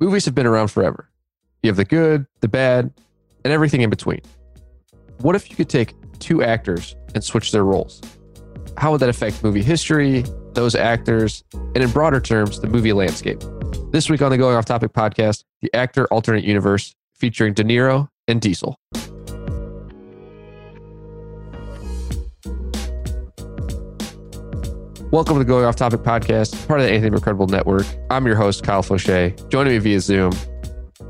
Movies have been around forever. You have the good, the bad, and everything in between. What if you could take two actors and switch their roles? How would that affect movie history, those actors, and in broader terms, the movie landscape? This week on the Going Off Topic podcast, the actor alternate universe featuring De Niro and Diesel. Welcome to the Going Off Topic podcast, part of the Anything Incredible Network. I'm your host, Kyle Fauché. Joining me via Zoom,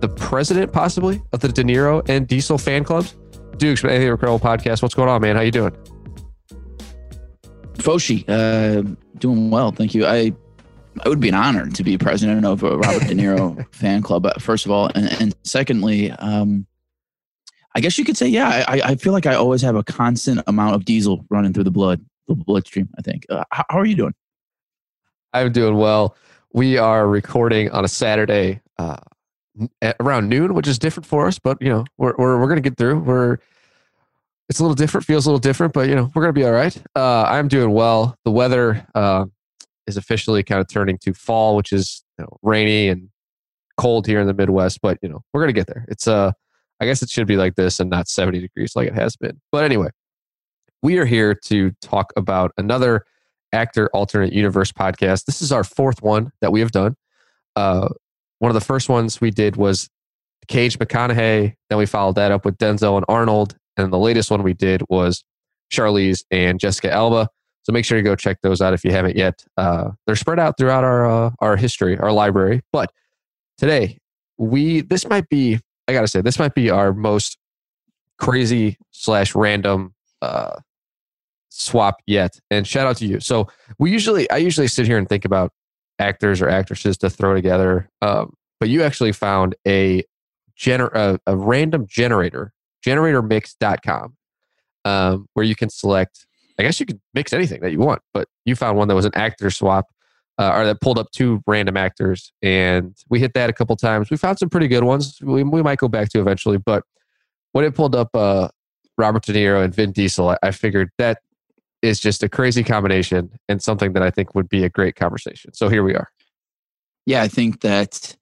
the president, possibly, of the De Niro and Diesel fan clubs. Dukes from Anything Incredible podcast. What's going on, man? How you doing? Foshi, uh, doing well, thank you. I it would be an honor to be president of a Robert De Niro fan club. uh, First of all, and, and secondly, um, I guess you could say, yeah, I, I feel like I always have a constant amount of diesel running through the blood, the bloodstream. I think. Uh, how, how are you doing? I'm doing well. We are recording on a Saturday uh, around noon, which is different for us, but you know we're we're, we're gonna get through. We're it's a little different, feels a little different, but you know we're gonna be all right. Uh, I'm doing well. The weather uh, is officially kind of turning to fall, which is you know, rainy and cold here in the Midwest, but you know we're gonna get there. It's uh, I guess it should be like this and not 70 degrees like it has been. But anyway, we are here to talk about another actor alternate universe podcast. This is our fourth one that we have done. Uh, one of the first ones we did was Cage McConaughey. Then we followed that up with Denzel and Arnold. And the latest one we did was Charlize and Jessica Alba. So make sure you go check those out if you haven't yet. Uh, they're spread out throughout our uh, our history, our library. But today we this might be I gotta say this might be our most crazy slash random uh, swap yet. And shout out to you. So we usually, I usually sit here and think about actors or actresses to throw together. Um, but you actually found a gener- a, a random generator, generatormix.com, um, where you can select, I guess you could mix anything that you want, but you found one that was an actor swap. Uh, or that pulled up two random actors, and we hit that a couple times. We found some pretty good ones. We, we might go back to eventually, but when it pulled up uh, Robert De Niro and Vin Diesel, I, I figured that is just a crazy combination and something that I think would be a great conversation. So here we are. Yeah, I think that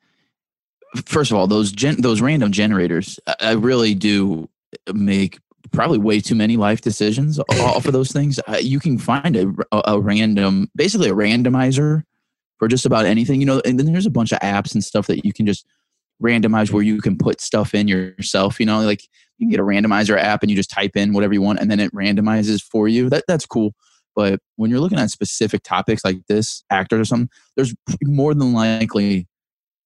first of all, those gen- those random generators, I, really do make probably way too many life decisions off of those things. You can find a, a random, basically a randomizer for just about anything, you know. And then there's a bunch of apps and stuff that you can just randomize where you can put stuff in yourself. You know, like you can get a randomizer app and you just type in whatever you want, and then it randomizes for you. That that's cool. But when you're looking at specific topics like this, actors or something, there's more than likely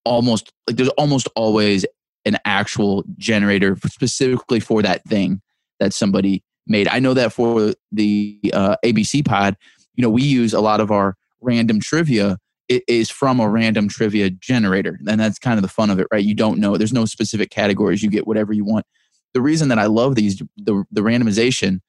almost like there's almost always an actual generator specifically for that thing that somebody made. I know that for the uh, ABC pod, you know, we use a lot of our random trivia it is from a random trivia generator. And that's kind of the fun of it, right? You don't know. There's no specific categories. You get whatever you want. The reason that I love these, the, the randomization,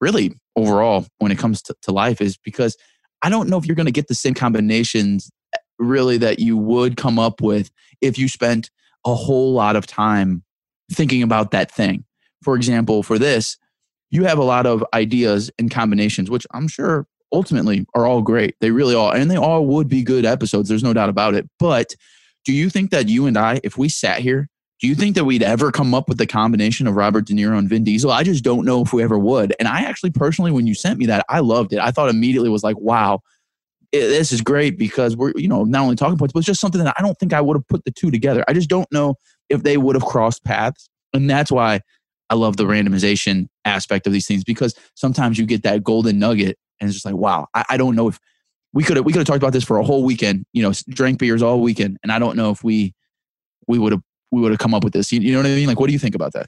really overall, when it comes to, to life, is because I don't know if you're going to get the same combinations eh, really that you would come up with if you spent a whole lot of time thinking about that thing. For example, for this, you have a lot of ideas and combinations, which I'm sure ultimately are all great. They really are. And they all would be good episodes. There's no doubt about it. But do you think that you and I, if we sat here, do you think that we'd ever come up with the combination of Robert De Niro and Vin Diesel? I just don't know if we ever would. And I actually personally, when you sent me that, I loved it. I thought immediately was like, wow, this is great because we're, you know, not only talking points, but it's just something that I don't think I would have put the two together. I just don't know if they would have crossed paths. And that's why I love the randomization aspect of these things because sometimes you get that golden nugget and it's just like, wow, I, I don't know if we could have we could have talked about this for a whole weekend, you know, drank beers all weekend, and I don't know if we we would have we would have come up with this. You, you know what I mean? Like, what do you think about that?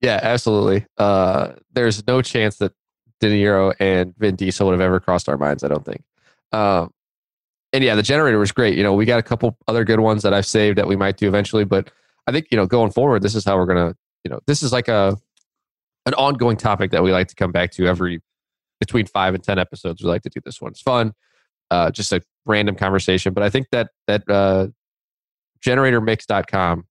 Yeah, absolutely. Uh, there's no chance that De Niro and Vin Diesel would have ever crossed our minds. I don't think. Um, and yeah, the generator was great. You know, we got a couple other good ones that I've saved that we might do eventually, but I think you know going forward, this is how we're gonna. You know, this is like a an ongoing topic that we like to come back to every between five and ten episodes. We like to do this one. It's fun, uh, just a random conversation. But I think that that uh, generatormix.com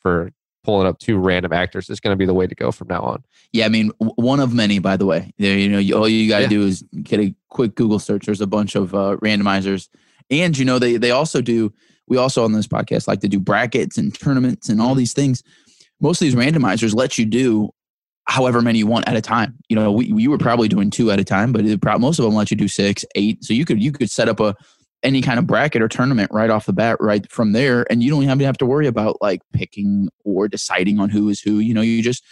for pulling up two random actors is going to be the way to go from now on. Yeah, I mean, w- one of many, by the way. There, you know, you, all you got to Yeah. do is get a quick Google search. There's a bunch of uh, randomizers, and you know, they they also do we also on this podcast like to do brackets and tournaments and all these things. Most of these randomizers let you do however many you want at a time. You know, we you were probably doing two at a time, but it, most of them let you do six, eight. So you could you could set up a any kind of bracket or tournament right off the bat, right from there, and you don't even have to worry about like picking or deciding on who is who. You know, you just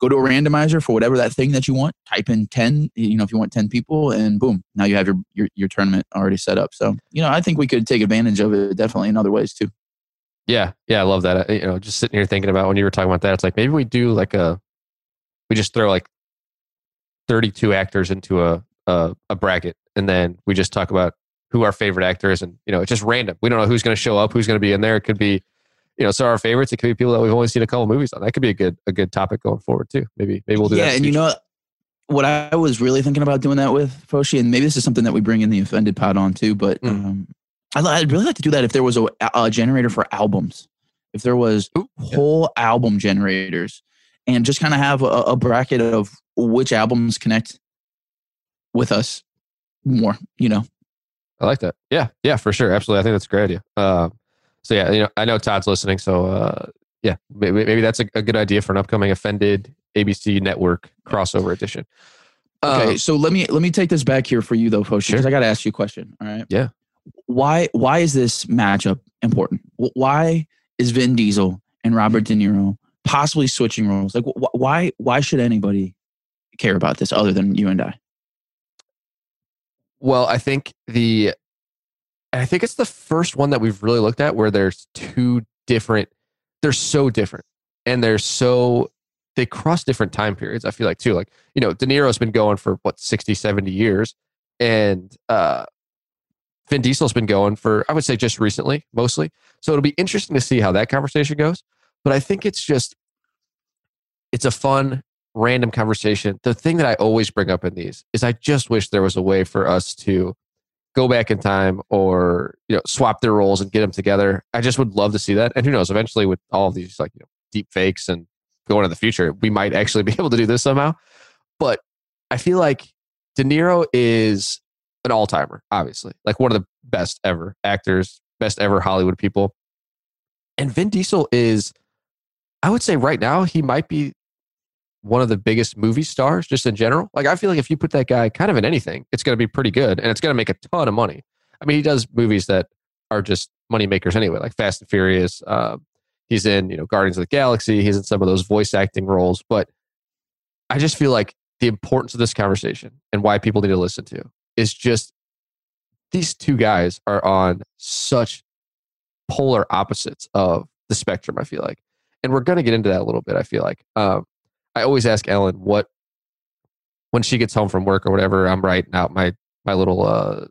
go to a randomizer for whatever that thing that you want type in 10 you know if you want 10 people and boom now you have your, your your tournament already set up so you know i think we could take advantage of it definitely in other ways too yeah yeah i love that uh, you know just sitting here thinking about when you were talking about that it's like maybe we do like a we just throw like 32 actors into a a, a bracket and then we just talk about who our favorite actor is and you know it's just random we don't know who's going to show up who's going to be in there it could be you know, so our favorites, it could be people that we've only seen a couple movies on. That could be a good a good topic going forward too. Maybe maybe we'll do yeah, that. Yeah, and you know what I was really thinking about doing that with Foshi, and maybe this is something that we bring in the offended pod on too. But mm. um, I'd, I'd, really like to do that if there was a, a generator for albums, if there was Ooh, whole yeah. album generators, and just kind of have a, a bracket of which albums connect with us more. You know, I like that. Yeah, yeah, for sure, absolutely. I think that's a great idea. Uh, so yeah, you know, I know Todd's listening, so uh, yeah, maybe, maybe that's a, a, good idea for an upcoming offended ABC Network crossover edition. Okay, um, so let me let me take this back here for you though, Foshi, because. I got to ask you a question. All right. Yeah. Why why is this matchup important? Why is Vin Diesel and Robert De Niro possibly switching roles? Like, wh- why why should anybody care about this other than you and I? Well, I think the I think it's the first one that we've really looked at where there's two different, they're so different and they're so, they cross different time periods. I feel like too, like, you know, De Niro's been going for what, 60, 70 years. And, uh, Vin Diesel's been going for, I would say just recently, mostly. So it'll be interesting to see how that conversation goes. But I think it's just, it's a fun, random conversation. The thing that I always bring up in these is I just wish there was a way for us to go back in time or you know swap their roles and get them together. I just would love to see that. And who knows? Eventually, with all of these like you know deep fakes and going in the future, we might actually be able to do this somehow. But I feel like De Niro is an all timer, obviously, like one of the best ever actors, best ever Hollywood people. And Vin Diesel is, I would say right now, he might be one of the biggest movie stars just in general. Like I feel like if you put that guy kind of in anything, it's going to be pretty good and it's going to make a ton of money. I mean, he does movies that are just money makers anyway, like Fast and Furious. Uh, he's in you know Guardians of the Galaxy. He's in some of those voice acting roles, but I just feel like the importance of this conversation and why people need to listen to is just these two guys are on such polar opposites of the spectrum. I feel like, and we're going to get into that a little bit. I feel like. Um, I always ask Ellen what when she gets home from work or whatever. I'm writing out my my little uh,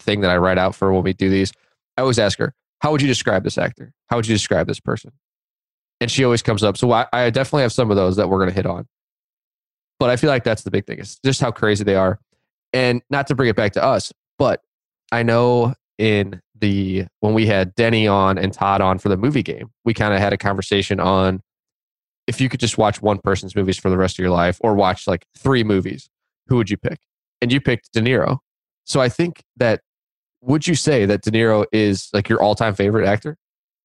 thing that I write out for when we do these. I always ask her, "How would you describe this actor? How would you describe this person?" And she always comes up. So I, I definitely have some of those that we're going to hit on. But I feel like that's the big thing is just how crazy they are, and not to bring it back to us, but I know in the when we had Denny on and Todd on for the movie game, we kind of had a conversation on if you could just watch one person's movies for the rest of your life or watch like three movies, who would you pick? And you picked De Niro. So I think that would you say that De Niro is like your all-time favorite actor?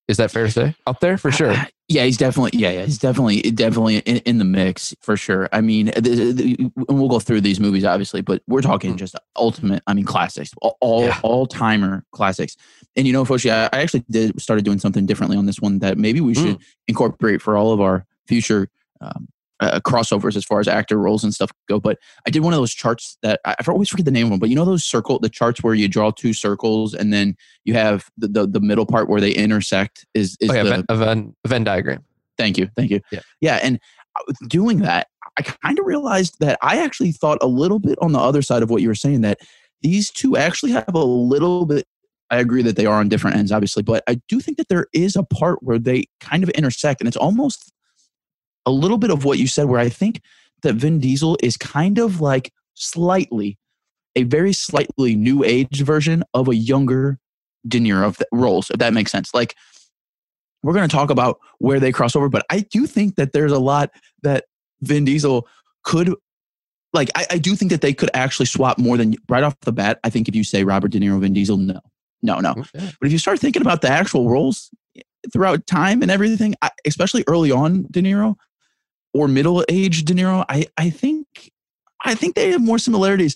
Is that fair to say? Up there for sure. Yeah, he's definitely yeah, yeah, he's definitely definitely in, in the mix for sure. I mean, the, the, we'll go through these movies obviously, but we're talking mm-hmm. just ultimate. I mean, classics, all yeah. all timer classics. And you know, Foshi, I, I, actually did started doing something differently on this one that maybe we should mm. incorporate for all of our future um, uh, crossovers as far as actor roles and stuff go. But I did one of those charts that I, I always forget the name of them. But you know those circle the charts where you draw two circles and then you have the the, the middle part where they intersect is is oh, yeah, the a Venn, a Venn diagram. Thank you, thank you. Yeah, yeah, and uh, doing that, I kind of realized that I actually thought a little bit on the other side of what you were saying that these two actually have a little bit I agree that they are on different ends, obviously, but I do think that there is a part where they kind of intersect, and it's almost a little bit of what you said, where I think that Vin Diesel is kind of like slightly, a very slightly new age version of a younger De Niro of roles, if that makes sense. Like, we're going to talk about where they cross over, but I do think that there's a lot that Vin Diesel could like I, I, do think that they could actually swap more than right off the bat. I think if you say Robert De Niro, Vin Diesel, no. no, no. Oh, okay. But if you start thinking about the actual roles throughout time and everything, especially early on, De Niro or middle age De Niro, I, I think I think they have more similarities.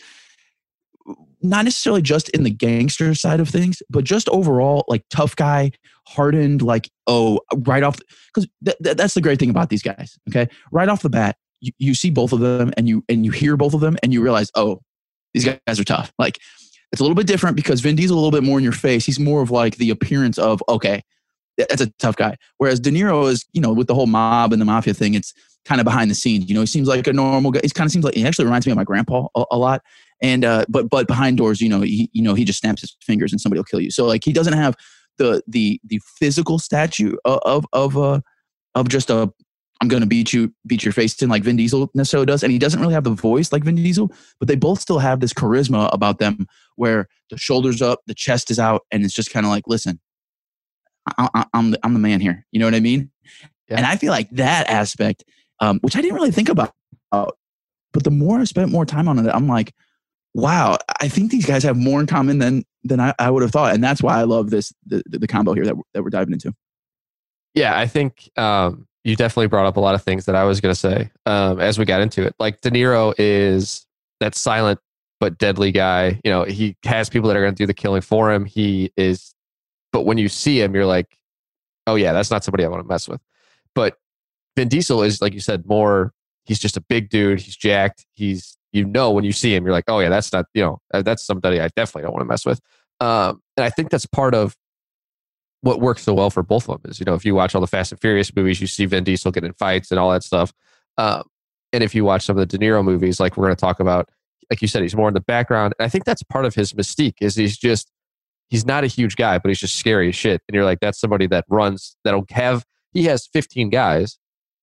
Not necessarily just in the gangster side of things, but just overall, like tough guy, hardened, like oh, right off. Because th- th- that's the great thing about these guys. Okay, right off the bat, you, you see both of them, and you and you hear both of them, and you realize, oh, these guys are tough. Like it's a little bit different because Vin Diesel a little bit more in your face. He's more of like the appearance of okay, that's a tough guy. Whereas De Niro is, you know, with the whole mob and the mafia thing, it's kind of behind the scenes. You know, he seems like a normal guy. He kind of seems like he actually reminds me of my grandpa a, a lot. And uh, but but behind doors, you know, he you know he just snaps his fingers and somebody will kill you. So like he doesn't have the the the physical statue of of of, uh, of just a I'm going to beat you, beat your face in like Vin Diesel necessarily does. And he doesn't really have the voice like Vin Diesel, but they both still have this charisma about them where the shoulders up, the chest is out, and it's just kind of like, listen, I, am the, I'm the man here. You know what I mean? Yeah. And I feel like that aspect, um, which I didn't really think about, but the more I spent more time on it, I'm like, wow, I think these guys have more in common than than I, I would have thought, and that's why I love this the, the, combo here that we're, that we're diving into. Yeah, I think um, you definitely brought up a lot of things that I was going to say um, as we got into it. Like De Niro is that silent but deadly guy. You know, he has people that are going to do the killing for him. He is, but when you see him, you're like, oh yeah, that's not somebody I want to mess with. But Vin Diesel is, like you said, more. He's just a big dude. He's jacked. He's you know when you see him, you're like, oh yeah, that's not you know that's somebody I definitely don't want to mess with. Um, and I think that's part of what works so well for both of them is, you know, if you watch all the Fast and Furious movies, you see Vin Diesel getting fights and all that stuff. Um, and if you watch some of the De Niro movies, like we're going to talk about, like you said, he's more in the background. And I think that's part of his mystique is he's just, he's not a huge guy, but he's just scary as shit. And you're like, that's somebody that runs, that'll have, he has 15 guys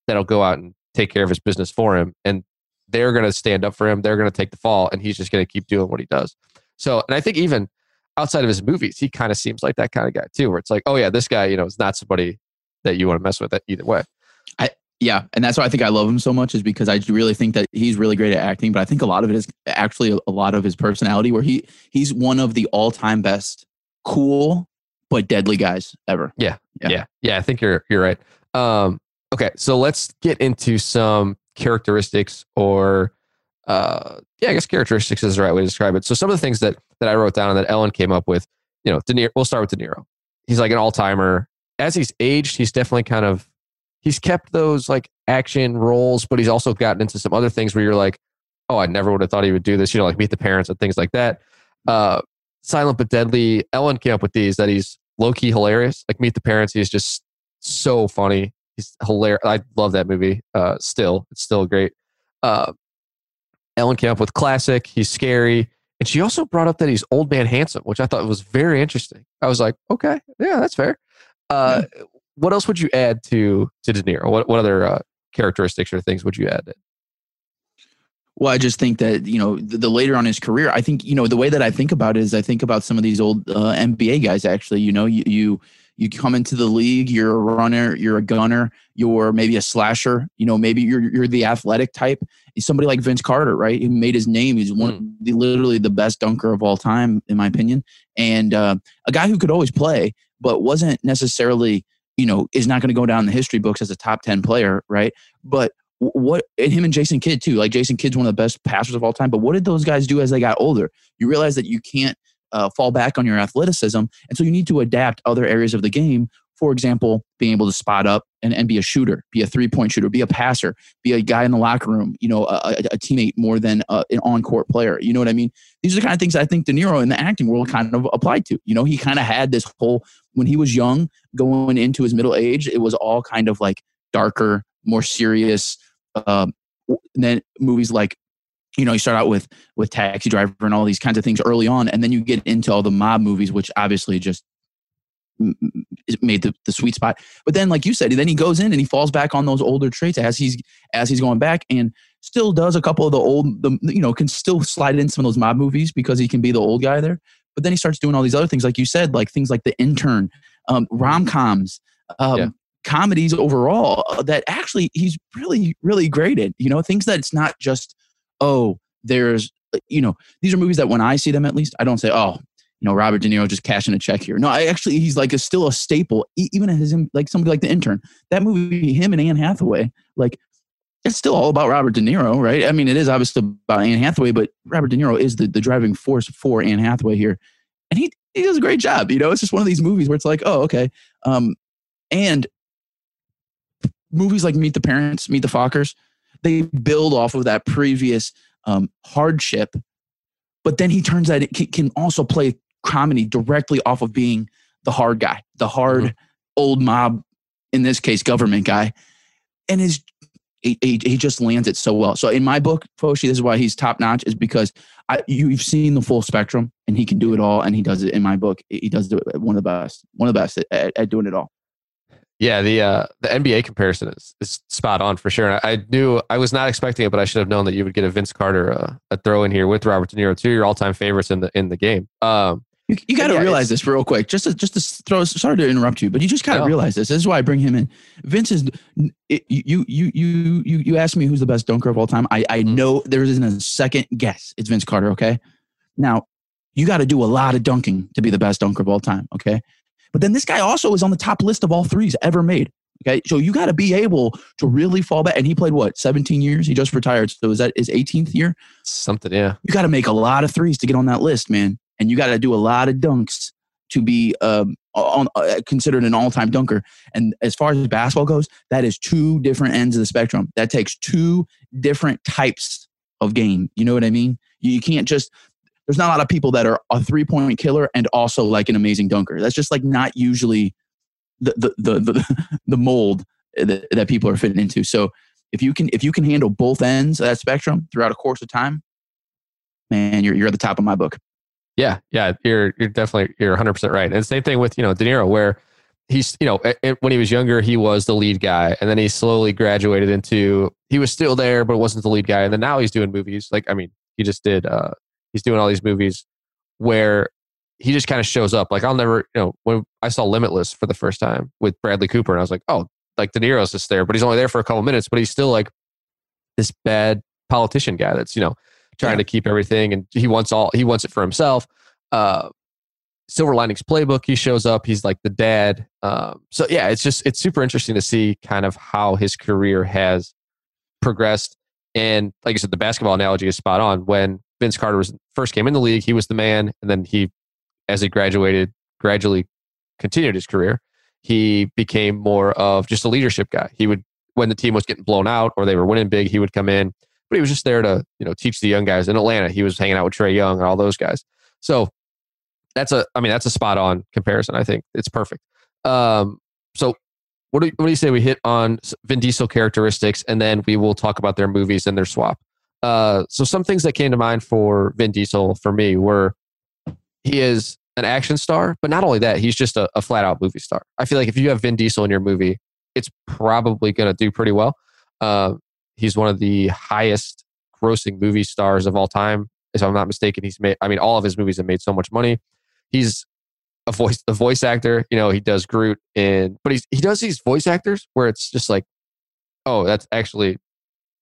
that'll go out and take care of his business for him. And they're going to stand up for him. They're going to take the fall and he's just going to keep doing what he does. So, and I think even outside of his movies, he kind of seems like that kind of guy too, where it's like, oh yeah, this guy, you know, is not somebody that you want to mess with either way. I yeah, and that's why I think I love him so much is because I really think that he's really great at acting, but I think a lot of it is actually a lot of his personality, where he he's one of the all time best cool but deadly guys ever. Yeah, yeah, yeah, yeah. I think you're you're right. Um, okay, so let's get into some characteristics or uh, yeah, I guess characteristics is the right way to describe it. So some of the things that that I wrote down and that Ellen came up with, you know, De Niro. We'll start with De Niro. He's like an all timer. As he's aged, he's definitely kind of he's kept those like action roles, but he's also gotten into some other things where you're like, oh, I never would have thought he would do this. You know, like Meet the Parents and things like that. Uh, Silent but Deadly. Ellen came up with these that he's low key hilarious. Like Meet the Parents, he's just so funny. He's hilarious. I love that movie. Uh, still, it's still great. Uh, Ellen came up with classic. He's scary. And she also brought up that he's old man handsome, which I thought was very interesting. I was like, okay, yeah, that's fair. Uh, yeah. What else would you add to to De Niro? What what other uh, characteristics or things would you add? To? Well, I just think that you know the, the, later on his career, I think you know the way that I think about it is I think about some of these old uh, NBA guys. Actually, you know, you, you you come into the league, you're a runner, you're a gunner, you're maybe a slasher, you know, maybe you're you're the athletic type. Somebody like Vince Carter, right? Who made his name. He's one mm. the, literally the best dunker of all time, in my opinion. And uh, a guy who could always play, but wasn't necessarily, you know, is not going to go down in the history books as a top 10 player, right? But what and him and Jason Kidd too. Like Jason Kidd's one of the best passers of all time. But what did those guys do as they got older? You realize that you can't uh, fall back on your athleticism. And so you need to adapt other areas of the game. For example, being able to spot up and, and be a shooter, be a three point shooter, be a passer, be a guy in the locker room, you know, a, a teammate more than uh, an on court player. You know what I mean? These are the kind of things I think De Niro in the acting world kind of applied to. You know, he kind of had this whole, when he was young, going into his middle age, it was all kind of like darker, more serious. Uh, then movies like you know you start out with with taxi driver and all these kinds of things early on and then you get into all the mob movies which obviously just made the, the sweet spot but then like you said then he goes in and he falls back on those older traits as he's as he's going back and still does a couple of the old the you know can still slide in some of those mob movies because he can be the old guy there but then he starts doing all these other things like you said like things like the intern um, rom-coms um, yeah. comedies overall uh, that actually he's really really great at you know things that it's not just oh, there's, uh, you know, these are movies that when I see them at least, I don't say, oh, you know, Robert De Niro just cashing a check here. No, I actually, he's like a, still a staple, even as him, like somebody like the intern. That movie, him and Anne Hathaway, like it's still all about Robert De Niro, right? I mean, it is obviously about Anne Hathaway, but Robert De Niro is the, the driving force for Anne Hathaway here. And he, he does a great job. You know, it's just one of these movies where it's like, oh, okay. Um, and movies like Meet the Parents, Meet the Fockers, they build off of that previous um, hardship. But then he turns that it can also play comedy directly off of being the hard guy, the hard mm-hmm. old mob, in this case, government guy. And his he, he, he, just lands it so well. So in my book, Foshi, this is why he's top notch, is because I, you've seen the full spectrum and he can do it all. And he does it in my book. He does it one of the best, one of the best at, at doing it all. Yeah, the uh, the NBA comparison is, is spot on for sure. I, I, knew I was not expecting it, but I should have known that you would get a Vince Carter uh, a throw in here with Robert De Niro, two of your all time favorites in the in the game. Um, you, you got to yeah, realize this real quick. Just to, just to throw. Sorry to interrupt you, but you just got to realize this. This is why I bring him in. Vince is. It, you you you you you asked me who's the best dunker of all time. I I mm-hmm. know there isn't a second guess. It's Vince Carter. Okay. Now you got to do a lot of dunking to be the best dunker of all time. Okay. But then this guy also is on the top list of all threes ever made. Okay. So you got to be able to really fall back. And he played what, 17 years? He just retired. So is that his 18th year? Something, yeah. You got to make a lot of threes to get on that list, man. And you got to do a lot of dunks to be um, on, uh, considered an all time dunker. And as far as basketball goes, that is two different ends of the spectrum. That takes two different types of game. You know what I mean? You, you can't just, there's not a lot of people that are a three point killer and also like an amazing dunker. That's just like not usually the the the the, the mold that, that people are fitting into. So if you can if you can handle both ends of that spectrum throughout a course of time, man, you're you're at the top of my book. Yeah, yeah, you're you're definitely you're 100 percent right. And same thing with you know De Niro, where he's you know when he was younger he was the lead guy, and then he slowly graduated into he was still there but wasn't the lead guy, and then now he's doing movies like I mean he just did uh he's doing all these movies where he just kind of shows up. Like I'll never, you know, when I saw Limitless for the first time with Bradley Cooper, and I was like, oh, like De Niro's just there, but he's only there for a couple minutes, but he's still like this bad politician guy that's you know trying yeah. to keep everything, and he wants all he wants it for himself. Uh, Silver Linings Playbook, he shows up. He's like the dad. Um, so yeah, it's just it's super interesting to see kind of how his career has progressed. And like I said, the basketball analogy is spot on. When Vince Carter was first came in the league, he was the man, and then he as he graduated, gradually continued his career. He became more of just a leadership guy. He would, when the team was getting blown out or they were winning big, he would come in, but he was just there to, you know, teach the young guys in Atlanta. He was hanging out with Trae Young and all those guys. So that's a, I mean, that's a spot on comparison. I think it's perfect. Um, so what do, you, what do you say we hit on Vin Diesel characteristics and then we will talk about their movies and their swap? Uh, so some things that came to mind for Vin Diesel for me were he is an action star, but not only that, he's just a, a flat out movie star. I feel like if you have Vin Diesel in your movie, it's probably going to do pretty well. Uh, he's one of the highest grossing movie stars of all time. If I'm not mistaken, he's made, I mean, all of his movies have made so much money. He's a voice, a voice actor, you know, he does Groot and but he's, he does these voice actors where it's just like, oh, that's actually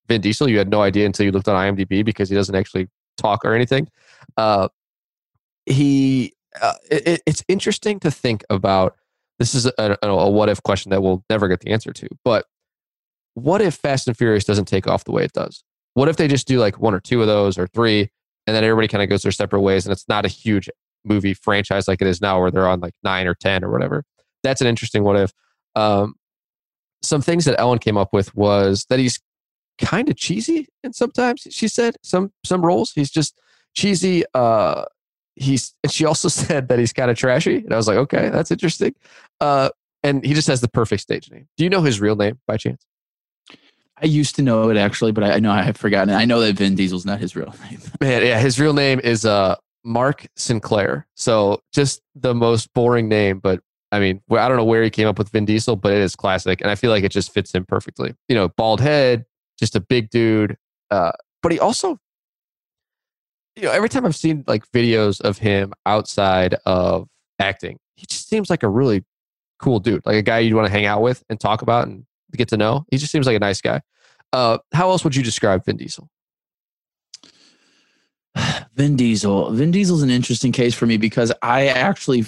Vin Diesel. You had no idea until you looked on IMDb because he doesn't actually talk or anything. Uh, he uh, it, it's interesting to think about this is a, a, a what if question that we'll never get the answer to but what if fast and furious doesn't take off the way it does what if they just do like one or two of those or three and then everybody kind of goes their separate ways and it's not a huge movie franchise like it is now where they're on like nine or ten or whatever that's an interesting what if um, some things that ellen came up with was that he's kind of cheesy and sometimes she said some some roles. He's just cheesy uh he's and she also said that he's kind of trashy and i was like okay that's interesting. Uh and he just has the perfect stage name. Do you know his real name by chance? I used to know it actually but i know i have forgotten i know that vin diesel's not his real name. Man yeah his real name is uh mark sinclair. So just the most boring name but i mean i don't know where he came up with vin diesel but it is classic and i feel like it just fits him perfectly. You know bald head just a big dude uh but he also you know, every time I've seen like videos of him outside of acting, he just seems like a really cool dude, like a guy you'd want to hang out with and talk about and get to know. He just seems like a nice guy. Uh, how else would you describe Vin Diesel? Vin Diesel. Vin Diesel's an interesting case for me because I actually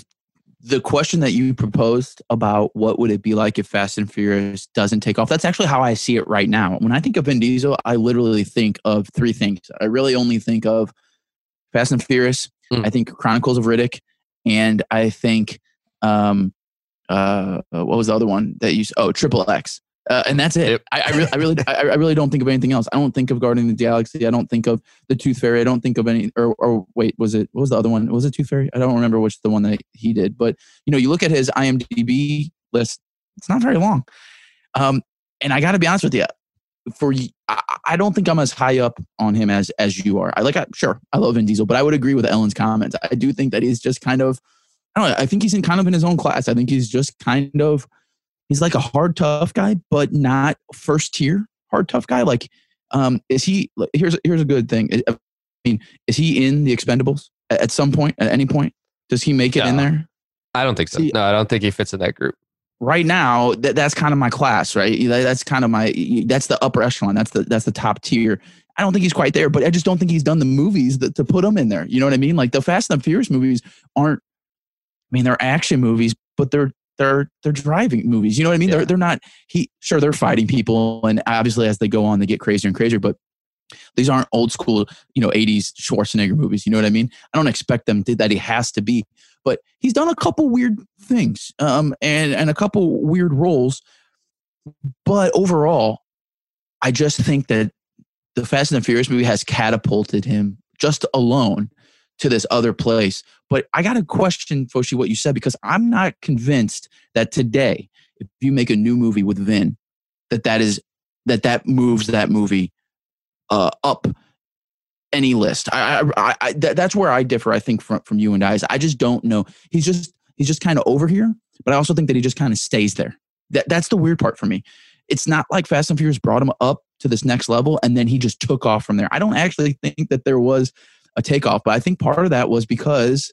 the question that you proposed about what would it be like if Fast and Furious doesn't take off, that's actually how I see it right now. When I think of Vin Diesel, I literally think of three things. I really only think of Fast and Furious, mm. I think Chronicles of Riddick, and I think um uh what was the other one that you oh Triple X. Uh, and that's it. I, I, really, I really, I, I, really don't think of anything else. I don't think of Guardian of the Galaxy. I don't think of the Tooth Fairy. I don't think of any. Or, or wait, was it? What was the other one? Was it Tooth Fairy? I don't remember which the one that he did. But you know, you look at his IMDb list. It's not very long. Um, and I got to be honest with you. For I, I don't think I'm as high up on him as as you are. I like. I, sure, I love Vin Diesel, but I would agree with Ellen's comments. I do think that he's just kind of. I don't know. I think he's in kind of in his own class. I think he's just kind of he's like a hard tough guy, but not first tier hard tough guy. Like, um, is he? Here's here's a good thing. I mean, is he in the Expendables at some point? At any point, does he make it no, in there? I don't think so. No, I don't think he fits in that group. Right now, that, that's kind of my class, right? That's kind of my that's the upper echelon. That's the that's the top tier. I don't think he's quite there, but I just don't think he's done the movies that, to put him in there. You know what I mean? Like the Fast and the Furious movies aren't. I mean, they're action movies, but they're they're they're driving movies. You know what I mean? Yeah. They're they're not he sure they're fighting people and obviously as they go on they get crazier and crazier, but these aren't old school, you know, 80s Schwarzenegger movies. You know what I mean? I don't expect them to, that he has to be, but he's done a couple weird things um, and, and a couple weird roles. But overall, I just think that the Fast and the Furious movie has catapulted him just alone to this other place. But I got to question, Foshi, what you said, because I'm not convinced that today, if you make a new movie with Vin, that that is that that moves that movie uh, up any list. I, I, I th- that's where I differ. I think from from you and I. I just don't know. He's just he's just kind of over here, but I also think that he just kind of stays there. That that's the weird part for me. It's not like Fast and Furious brought him up to this next level and then he just took off from there. I don't actually think that there was a takeoff. But I think part of that was because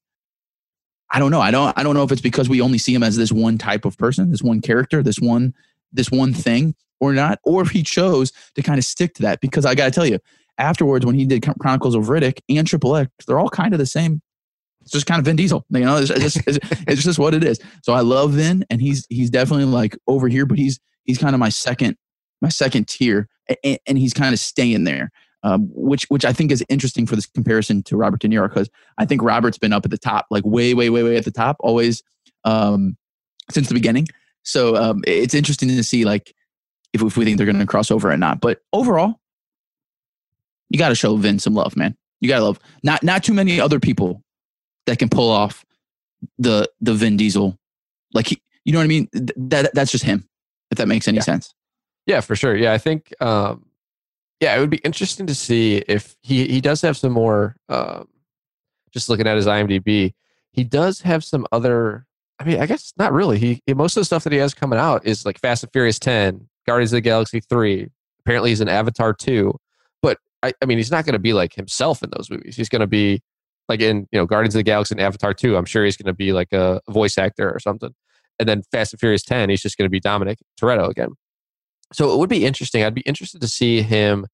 I don't know. I don't I don't know if it's because we only see him as this one type of person, this one character, this one this one thing or not, or if he chose to kind of stick to that. Because I got to tell you, afterwards when he did Chronicles of Riddick and Triple X, they're all kind of the same. It's just kind of Vin Diesel, you know. It's just, it's, it's just what it is. So I love Vin, and he's he's definitely like over here, but he's he's kind of my second my second tier, and, and he's kind of staying there um, which which I think is interesting for this comparison to Robert De Niro because I think Robert's been up at the top, like way, way, way, way at the top, always um, since the beginning. So um, it's interesting to see like if, if we think they're going to cross over or not. But overall, you got to show Vin some love, man. You got to love not not too many other people that can pull off the the Vin Diesel, like he, you know what I mean. That that's just him. If that makes any yeah. sense. Yeah, for sure. Yeah, I think um, yeah, it would be interesting to see if he he does have some more. Um, just looking at his IMDb, he does have some other. I mean, I guess not really. He, he most of the stuff that he has coming out is like Fast and Furious Ten, Guardians of the Galaxy Three. Apparently, he's in Avatar Two, but I, I mean, he's not going to be like himself in those movies. He's going to be like in you know Guardians of the Galaxy and Avatar Two. I'm sure he's going to be like a voice actor or something. And then Fast and Furious Ten, he's just going to be Dominic Toretto again. So it would be interesting. I'd be interested to see him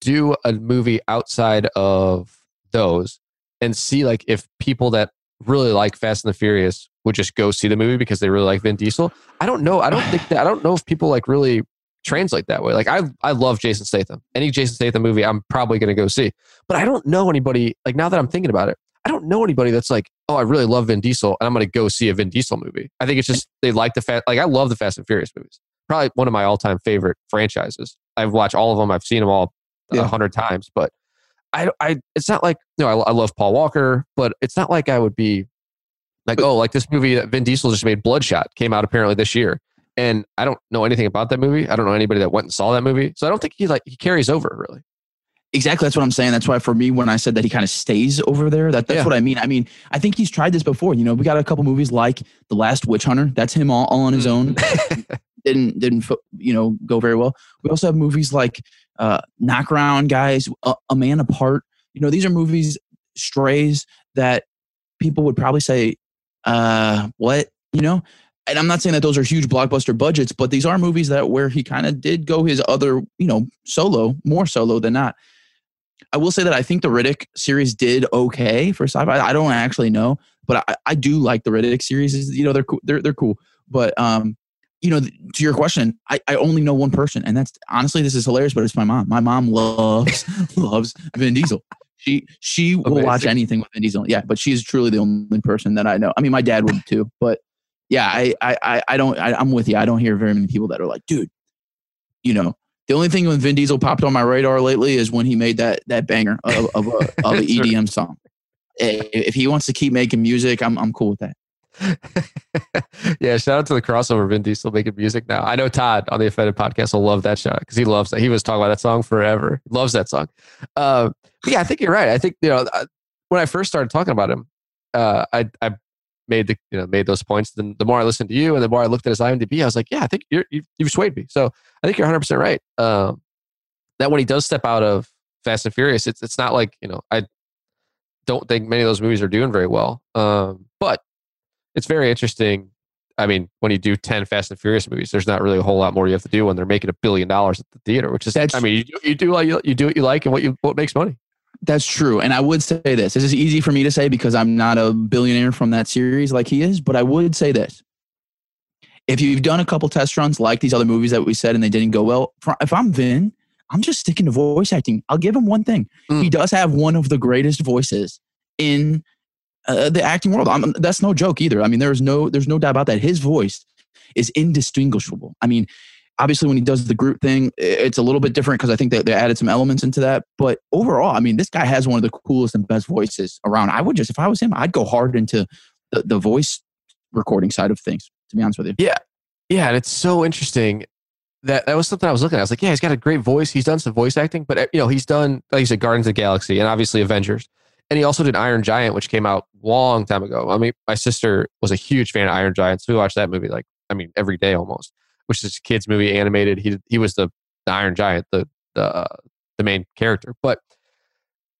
do a movie outside of those and see like if people that really like Fast and the Furious would just go see the movie because they really like Vin Diesel. I don't know. I don't think that I don't know if people like really translate that way. Like I I love Jason Statham. Any Jason Statham movie I'm probably going to go see. But I don't know anybody like now that I'm thinking about it. I don't know anybody that's like, "Oh, I really love Vin Diesel and I'm going to go see a Vin Diesel movie." I think it's just they like the fast like I love the Fast and Furious movies probably one of my all-time favorite franchises. I've watched all of them. I've seen them all a yeah. hundred times, but I, I, it's not like you know I, I love Paul Walker, but it's not like I would be like, oh, like this movie that Vin Diesel just made, Bloodshot, came out apparently this year, and I don't know anything about that movie. I don't know anybody that went and saw that movie, so I don't think he like he carries over really. Exactly, that's what I'm saying. That's why for me, when I said that he kind of stays over there, that that's yeah. what I mean. I mean, I think he's tried this before. You know, we got a couple movies like The Last Witch Hunter. That's him all, all on his hmm. own. didn't didn't you know go very well. We also have movies like uh, Guys, a, a Man Apart. You know, these are movies, strays that people would probably say, uh, "What?" You know, and I'm not saying that those are huge blockbuster budgets, but these are movies that where he kind of did go his other, you know, solo, more solo than not. I will say that I think the Riddick series did okay for sci-fi. I don't actually know, but I, I do like the Riddick series. You know, they're cool. They're they're cool. But um, you know, to your question, I, I only know one person, and that's honestly this is hilarious, but it's my mom. My mom loves loves Vin Diesel. She she will watch anything with Vin Diesel. Yeah, but she's truly the only person that I know. I mean, my dad would too, but yeah, I I I, don't. I, I'm with you. I don't hear very many people that are like, dude, you know, the only thing when Vin Diesel popped on my radar lately is when he made that that banger of of, a, of an. EDM song. If he wants to keep making music, I'm I'm cool with that. yeah, shout out to the crossover Vin Diesel making music now. I know Todd on the Offended podcast will love that shot because he loves that. He was talking about that song forever. Loves that song. Uh, yeah, I think you're right. I think you know I- when I first started talking about him, uh, I I made the you know made those points. Then the more I listened to you and the more I looked at his IMDb, I was like, yeah, I think you've, you've swayed me. So I think you're 100 percent right. Um, that when he does step out of Fast and Furious, it's it's not like you know I don't think many of those movies are doing very well. Um, but it's very interesting. I mean, when you do 10 Fast and Furious movies, there's not really a whole lot more you have to do when they're making a billion dollars at the theater, which is, That's- I mean, you, do- you do like, you, you do what you like and what you, what makes money. That's true. And I would say this. This is easy for me to say because I'm not a billionaire from that series like he is, but I would say this. If you've done a couple test runs like these other movies that we said and they didn't go well, if I'm Vin, I'm just sticking to voice acting. I'll give him one thing. Mm. He does have one of the greatest voices in uh, the acting world. I'm, that's no joke either. I mean, there's no there's no doubt about that. His voice is indistinguishable. I mean, obviously when he does the Groot thing, it's a little bit different because I think that they added some elements into that. But overall, I mean, this guy has one of the coolest and best voices around. I would just, if I was him, I'd go hard into the, the voice recording side of things. To be honest with you, Yeah. Yeah, and it's so interesting that that was something I was looking at. I was like, yeah, he's got a great voice. He's done some voice acting, but uh, you know, he's done, like you said, Guardians of the Galaxy and obviously Avengers. And he also did Iron Giant, which came out long time ago. I mean, my sister was a huge fan of Iron Giant. So we watched that movie like, I mean, every day almost, which is a kid's movie animated. He, he was the, the Iron Giant, the, the, uh, the main character. But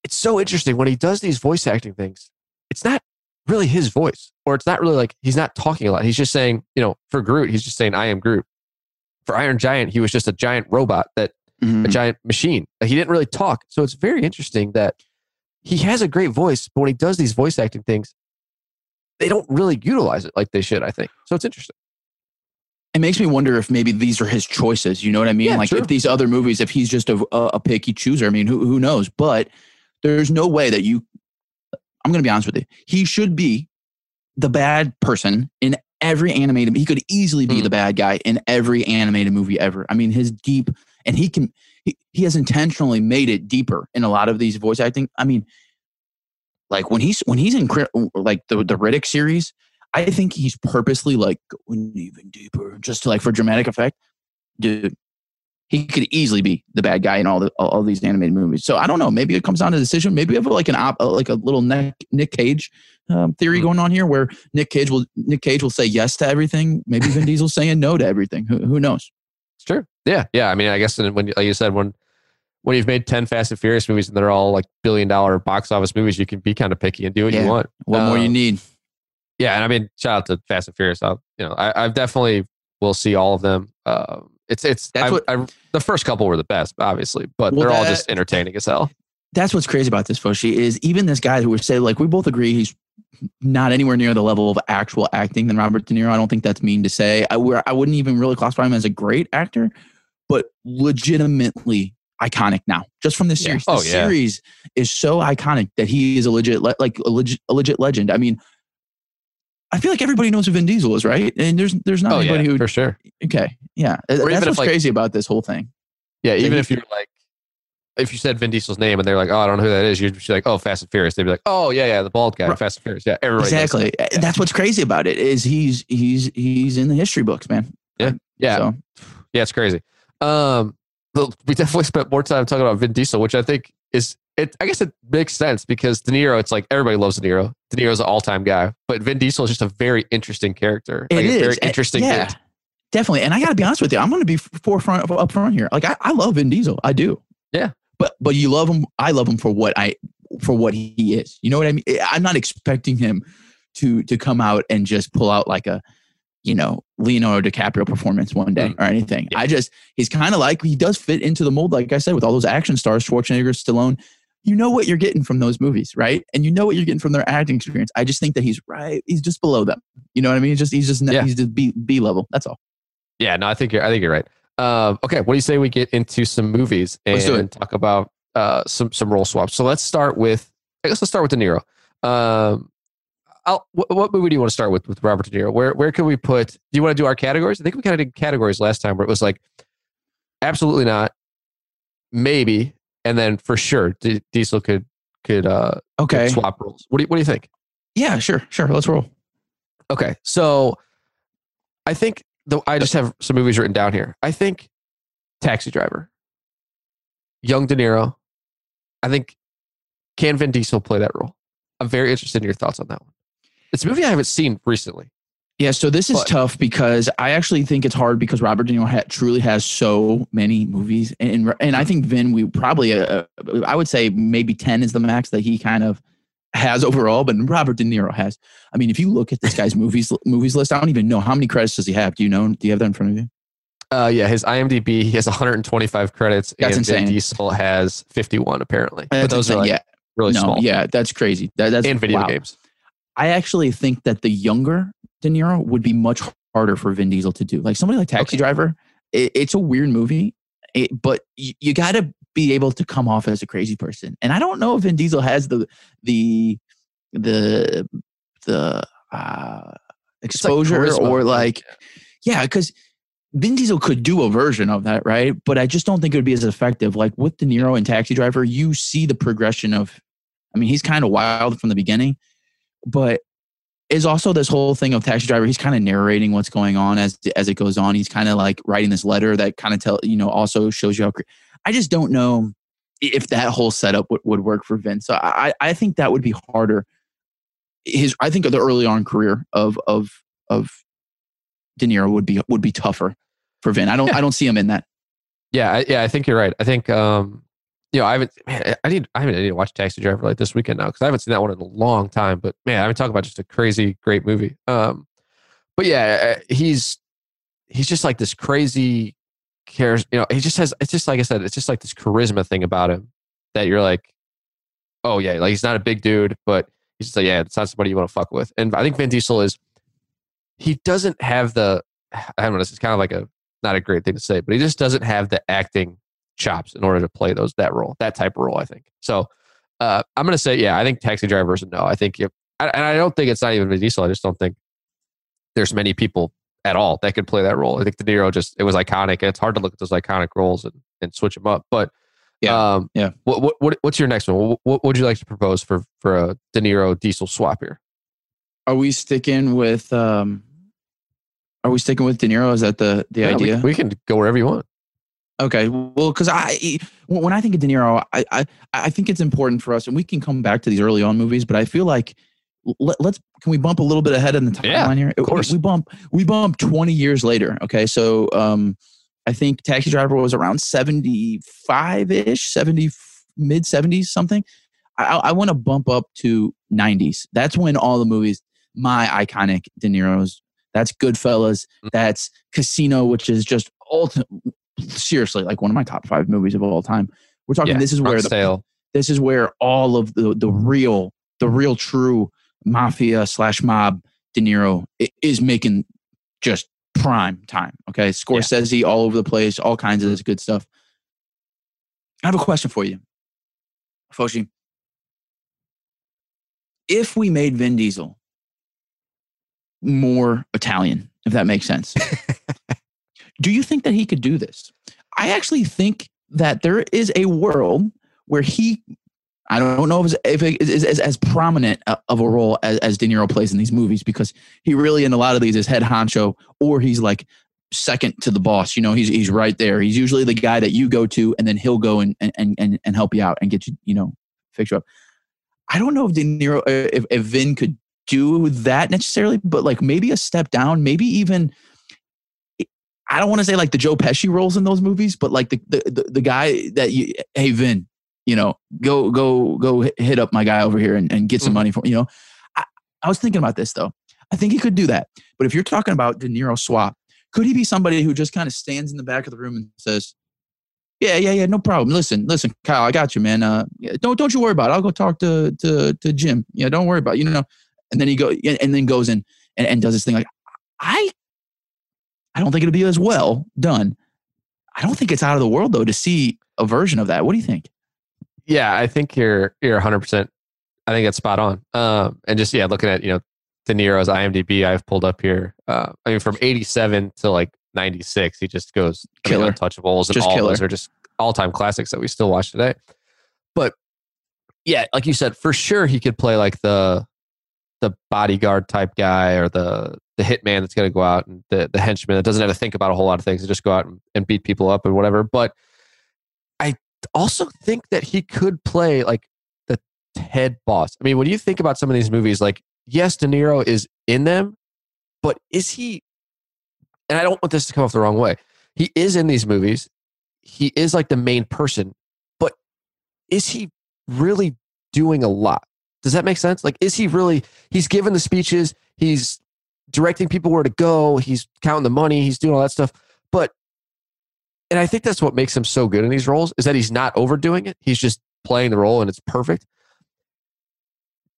it's so interesting when he does these voice acting things, it's not really his voice, or it's not really like he's not talking a lot. He's just saying, you know, for Groot, he's just saying, I am Groot. For Iron Giant, he was just a giant robot that Mhm. a giant machine. He didn't really talk. So it's very interesting that he has a great voice, but when he does these voice acting things, they don't really utilize it like they should, I think. So it's interesting. it makes me wonder if maybe these are his choices. You know what I mean? Yeah, like if these other movies, if he's just a, a, picky chooser. I mean, who who knows? But there's no way that you. I'm going to be honest with you. He should be the bad person in every animated. He could easily be Hmm. the bad guy in every animated movie ever. I mean, his deep and he can. He, he has intentionally made it deeper in a lot of these voice acting. I mean, like when he's when he's in like the the Riddick series, I think he's purposely like going even deeper, just to like for dramatic effect. Dude, he could easily be the bad guy in all the all, these animated movies. So I don't know. Maybe it comes down to decision. Maybe we have like an op, uh, like a little Nick, Nick Cage um, theory Hmm. going on here, where Nick Cage will Nick Cage will say yes to everything. Maybe Vin Diesel's saying no to everything. Who, who knows? It's true. Yeah. Yeah. I mean, I guess when, like you said, when, when you've made 10 Fast and Furious movies and they're all like billion dollar box office movies, you can be kind of picky and do what Yeah. you want. What more you Um, need? Yeah, and I mean, shout out to Fast and Furious. I'll, you know, I, I've definitely will see all of them. Um, it's it's That's I, what- I, the first couple were the best, obviously, but Well, they're all just entertaining as hell. That's what's crazy about this, Foshy, is even this guy who would say like we both agree he's not anywhere near the level of actual acting than Robert De Niro. I don't think that's mean to say. I, I wouldn't even really classify him as a great actor, but legitimately iconic now, just from this Yeah. series. Oh, the yeah. series is so iconic that he is a legit, le- like a legit, a legit legend. I mean, I feel like everybody knows who Vin Diesel is, right? And there's there's not Oh yeah, anybody who. for sure. Okay, yeah, that's even if, what's like- crazy about this whole thing. Yeah, even he- if you're like, if you said Vin Diesel's name and they're like, oh, I don't know who that is, you'd be like, oh, Fast and Furious. They'd be like, oh yeah, yeah, the bald guy, Right. Fast and Furious. Yeah, everybody. Exactly. that. That's what's crazy about it is he's he's he's in the history books, man. Yeah. Uh, so Yeah, it's crazy. Um, we definitely spent more time talking about Vin Diesel, which I think is it. I guess it makes sense because De Niro. It's like everybody loves De Niro. De Niro's an all-time guy, but Vin Diesel is just a very interesting character. It like, a is. very And- interesting. yeah, definitely. And I got to be honest with you, I'm going to be forefront up front here. Like I, I love Vin Diesel, I do. Yeah. But but you love him. I love him for what I for what he is. You know what I mean? I'm not expecting him to to come out and just pull out like a you know Leonardo DiCaprio performance one day or anything. Yeah. I just he's kind of like he does fit into the mold, like I said, with all those action stars, Schwarzenegger, Stallone. you know what you're getting from those movies, right? And you know what you're getting from their acting experience. I just think that he's right. He's just below them. You know what I mean? He's just he's just Yeah. he's just B B level. That's all. Yeah, no, I think you're I think you're right. Um, okay, what do you say we get into some movies and Let's do it. talk about uh, some some role swaps? So let's start with I guess let's start with De Niro. Um, I'll, what, what movie do you want to start with with Robert De Niro? Where where can we put? Do you want to do our categories? I think we kind of did categories last time where it was like absolutely not, maybe, and then for sure D- Diesel could could uh could Okay. swap roles. What do you, what do you think? Yeah, sure, sure. Let's roll. Okay, so I think the I just have some movies written down here. I think Taxi Driver, Young De Niro. I think can Vin Diesel play that role? I'm very interested in your thoughts on that one. It's a movie I haven't seen recently. Yeah, so this is But- tough because I actually think it's hard because Robert De Niro ha- truly has so many movies, and and I think Vin we probably uh, I would say maybe ten is the max that he kind of has overall, but Robert De Niro has. I mean, if you look at this guy's movies movies list, I don't even know how many credits does he have. Do you know? Do you have that in front of you? Uh, yeah, his IMDb he has 125 credits, That's and Vin insane. Diesel has 51 apparently. but That's those are like yeah, really no, small. yeah, that's crazy. That, that's and video wow. games. I actually think that the younger De Niro would be much harder for Vin Diesel to do. Like somebody like Taxi Okay. Driver, it, it's a weird movie, it, but you, you got to be able to come off as a crazy person. And I don't know if Vin Diesel has the the the the uh, It's like exposure or like yeah, because Vin Diesel could do a version of that, right? But I just don't think it would be as effective. Like with De Niro and Taxi Driver, you see the progression of, I mean, he's kind of wild from the beginning, but is also this whole thing of Taxi Driver. He's kind of narrating what's going on as as it goes on. He's kind of like writing this letter that kind of tell you know also shows you how. cre- I just don't know if that whole setup would, would work for Vince. So I I think that would be harder. His I think the early on career of of of De Niro would be would be tougher for Vin. I don't Yeah. I don't see him in that. Yeah, I, yeah, I think you're right. I think um, you know, I haven't, man, I need, I haven't, I need to watch Taxi Driver like this weekend now because I haven't seen that one in a long time. But man, I'm talking about just a crazy great movie. Um, but yeah, uh, he's he's just like this crazy cares. You know, he just has. It's just like I said. It's just like this charisma thing about him that you're like, oh yeah, like he's not a big dude, but he's just like yeah, it's not somebody you want to fuck with. And I think Vin Diesel is. He doesn't have the. I don't know. This is kind of like a not a great thing to say, but he just doesn't have the acting chops in order to play those that role, that type of role. I think so. Uh, I'm gonna say yeah. I think Taxi drivers. no. I think if, and I don't think it's not even Vin Diesel. I just don't think there's many people at all that could play that role. I think De Niro just it was iconic, and it's hard to look at those iconic roles and, and switch them up. But Yeah, um, yeah. What, what what what's your next one? What, what would you like to propose for for a De Niro Diesel swap here? Are we sticking with um are we sticking with De Niro? Is that the the Yeah, we- idea? we, can go wherever you want. Okay, well, because I when I think of De Niro, I, I I think it's important for us, and we can come back to these early on movies, but I feel like let, let's can we bump a little bit ahead in the timeline Yeah, here? of course. we, bump we bump twenty years later. Okay, so um, I think Taxi Driver was around seventy five ish, seventy mid seventies something. I, I, want to bump up to nineties. That's when all the movies, my iconic De Niro's. That's Goodfellas. Mm. That's Casino, which is just ultimate seriously like one of my top five movies of all time. We're talking. Yeah, this is where the sale. this is where all of the the mm-hmm. real the real true mafia slash mob De Niro is making just prime time. Okay, Scorsese all over the place, all kinds of this good stuff. I have a question for you, Foshi. If we made Vin Diesel more Italian, if that makes sense, do you think that he could do this? I actually think that there is a world where he, I don't know if, if it is, as prominent of a role as, as De Niro plays in these movies because he really in a lot of these is head honcho or he's like second to the boss. You know, he's he's right there. He's usually the guy that you go to and then he'll go and and and, and help you out and get you you know fix you up. I don't know if De Niro if, if Vin could do that necessarily, but like maybe a step down, maybe even. I don't want to say like the Joe Pesci roles in those movies, but like the the, the, the guy that you, hey Vin, you know, go go go hit- up my guy over here and, and get some Mhm. money for you know. I, I was thinking about this though. I think he could do that. But if you're talking about De Niro swap, could he be somebody who just kind of stands in the back of the room and says, Yeah, yeah, yeah, no problem. Listen, listen, Kyle, I got you, man. Uh, don't don't you worry about it. I'll go talk to to to Jim. Yeah, don't worry about it. You know. And then he go and then goes in and, and does this thing like I I don't think it'll be as well done. I don't think it's out of the world though to see a version of that. What do you think? Yeah, I think you're you're 100. percent I think it's spot on. Um, and just yeah, looking at you know De Niro's IMDb, I've pulled up here. Uh, I mean, from 87 to like 96, he just goes killer, I mean, untouchables, and just all killer. those are just all time classics that we still watch today. But yeah, like you said, for sure he could play like the the bodyguard type guy or the the hitman that's going to go out and the the henchman that doesn't have to think about a whole lot of things and just go out and, and beat people up and whatever. But I also think that he could play like the head boss. I mean, when you think about some of these movies, like yes, De Niro is in them, but is he? And I don't want this to come off the wrong way. He is in these movies. He is like the main person, but is he really doing a lot? Does that make sense? Like, is he really? He's given the speeches. He's directing people where to go. He's counting the money. He's doing all that stuff. But, and I think that's what makes him so good in these roles is that he's not overdoing it. He's just playing the role and it's perfect.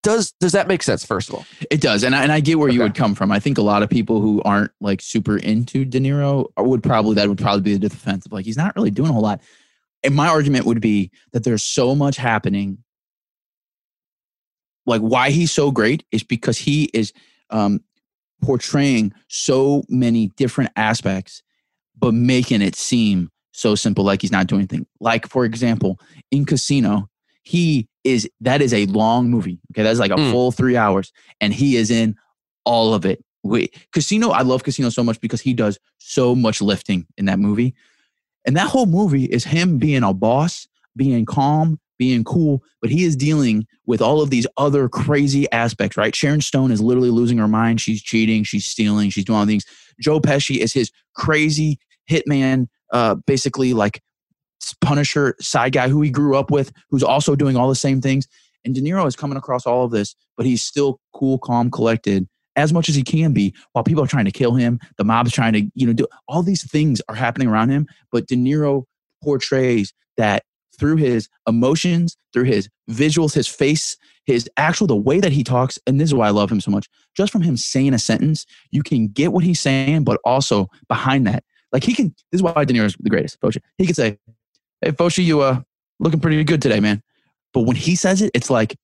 Does does that make sense? First of all, It does, and I, and I get where you would come from. I think a lot of people who aren't like super into De Niro would probably that would probably be the defense of like he's not really doing a whole lot. And my argument would be that there's so much happening. Like why he's so great is because he is um, portraying so many different aspects, but making it seem so simple, like he's not doing anything. Like for example, in Casino, he is that is a long movie. Okay, that's like a Mm. full three hours, and he is in all of it. Wait, Casino, I love Casino so much because he does so much lifting in that movie. And that whole movie is him being a boss, being calm, being cool, but he is dealing with all of these other crazy aspects, right? Sharon Stone is literally losing her mind. She's cheating, she's stealing, she's doing all things. Joe Pesci is his crazy hitman, uh, basically like Punisher side guy who he grew up with, who's also doing all the same things. And De Niro is coming across all of this, but he's still cool, calm, collected as much as he can be while people are trying to kill him. The mob's trying to, you know, do all these things are happening around him. But De Niro portrays that through his emotions, through his visuals, his face, his actual, the way that he talks. And this is why I love him so much. Just from him saying a sentence, you can get what he's saying, but also behind that, like he can, this is why De Niro's the greatest. Foshi. He can say, Hey, Foshi, you uh looking pretty good today, man. But when he says it, it's like,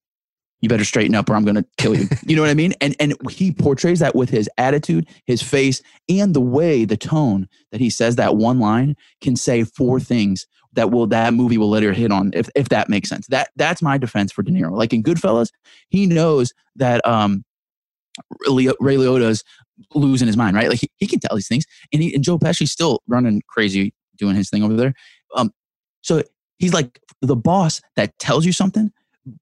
you better straighten up or I'm gonna kill you. you know what I mean? And and he portrays that with his attitude, his face, and the way, the tone that he says that one line can say four things that will that movie will later hit on if if that makes sense. That that's my defense for De Niro. Like in Goodfellas, he knows that um Leo, Ray Liotta's losing his mind, right? Like he, he can tell these things, and he and Joe Pesci's still running crazy doing his thing over there. Um, so he's like the boss that tells you something,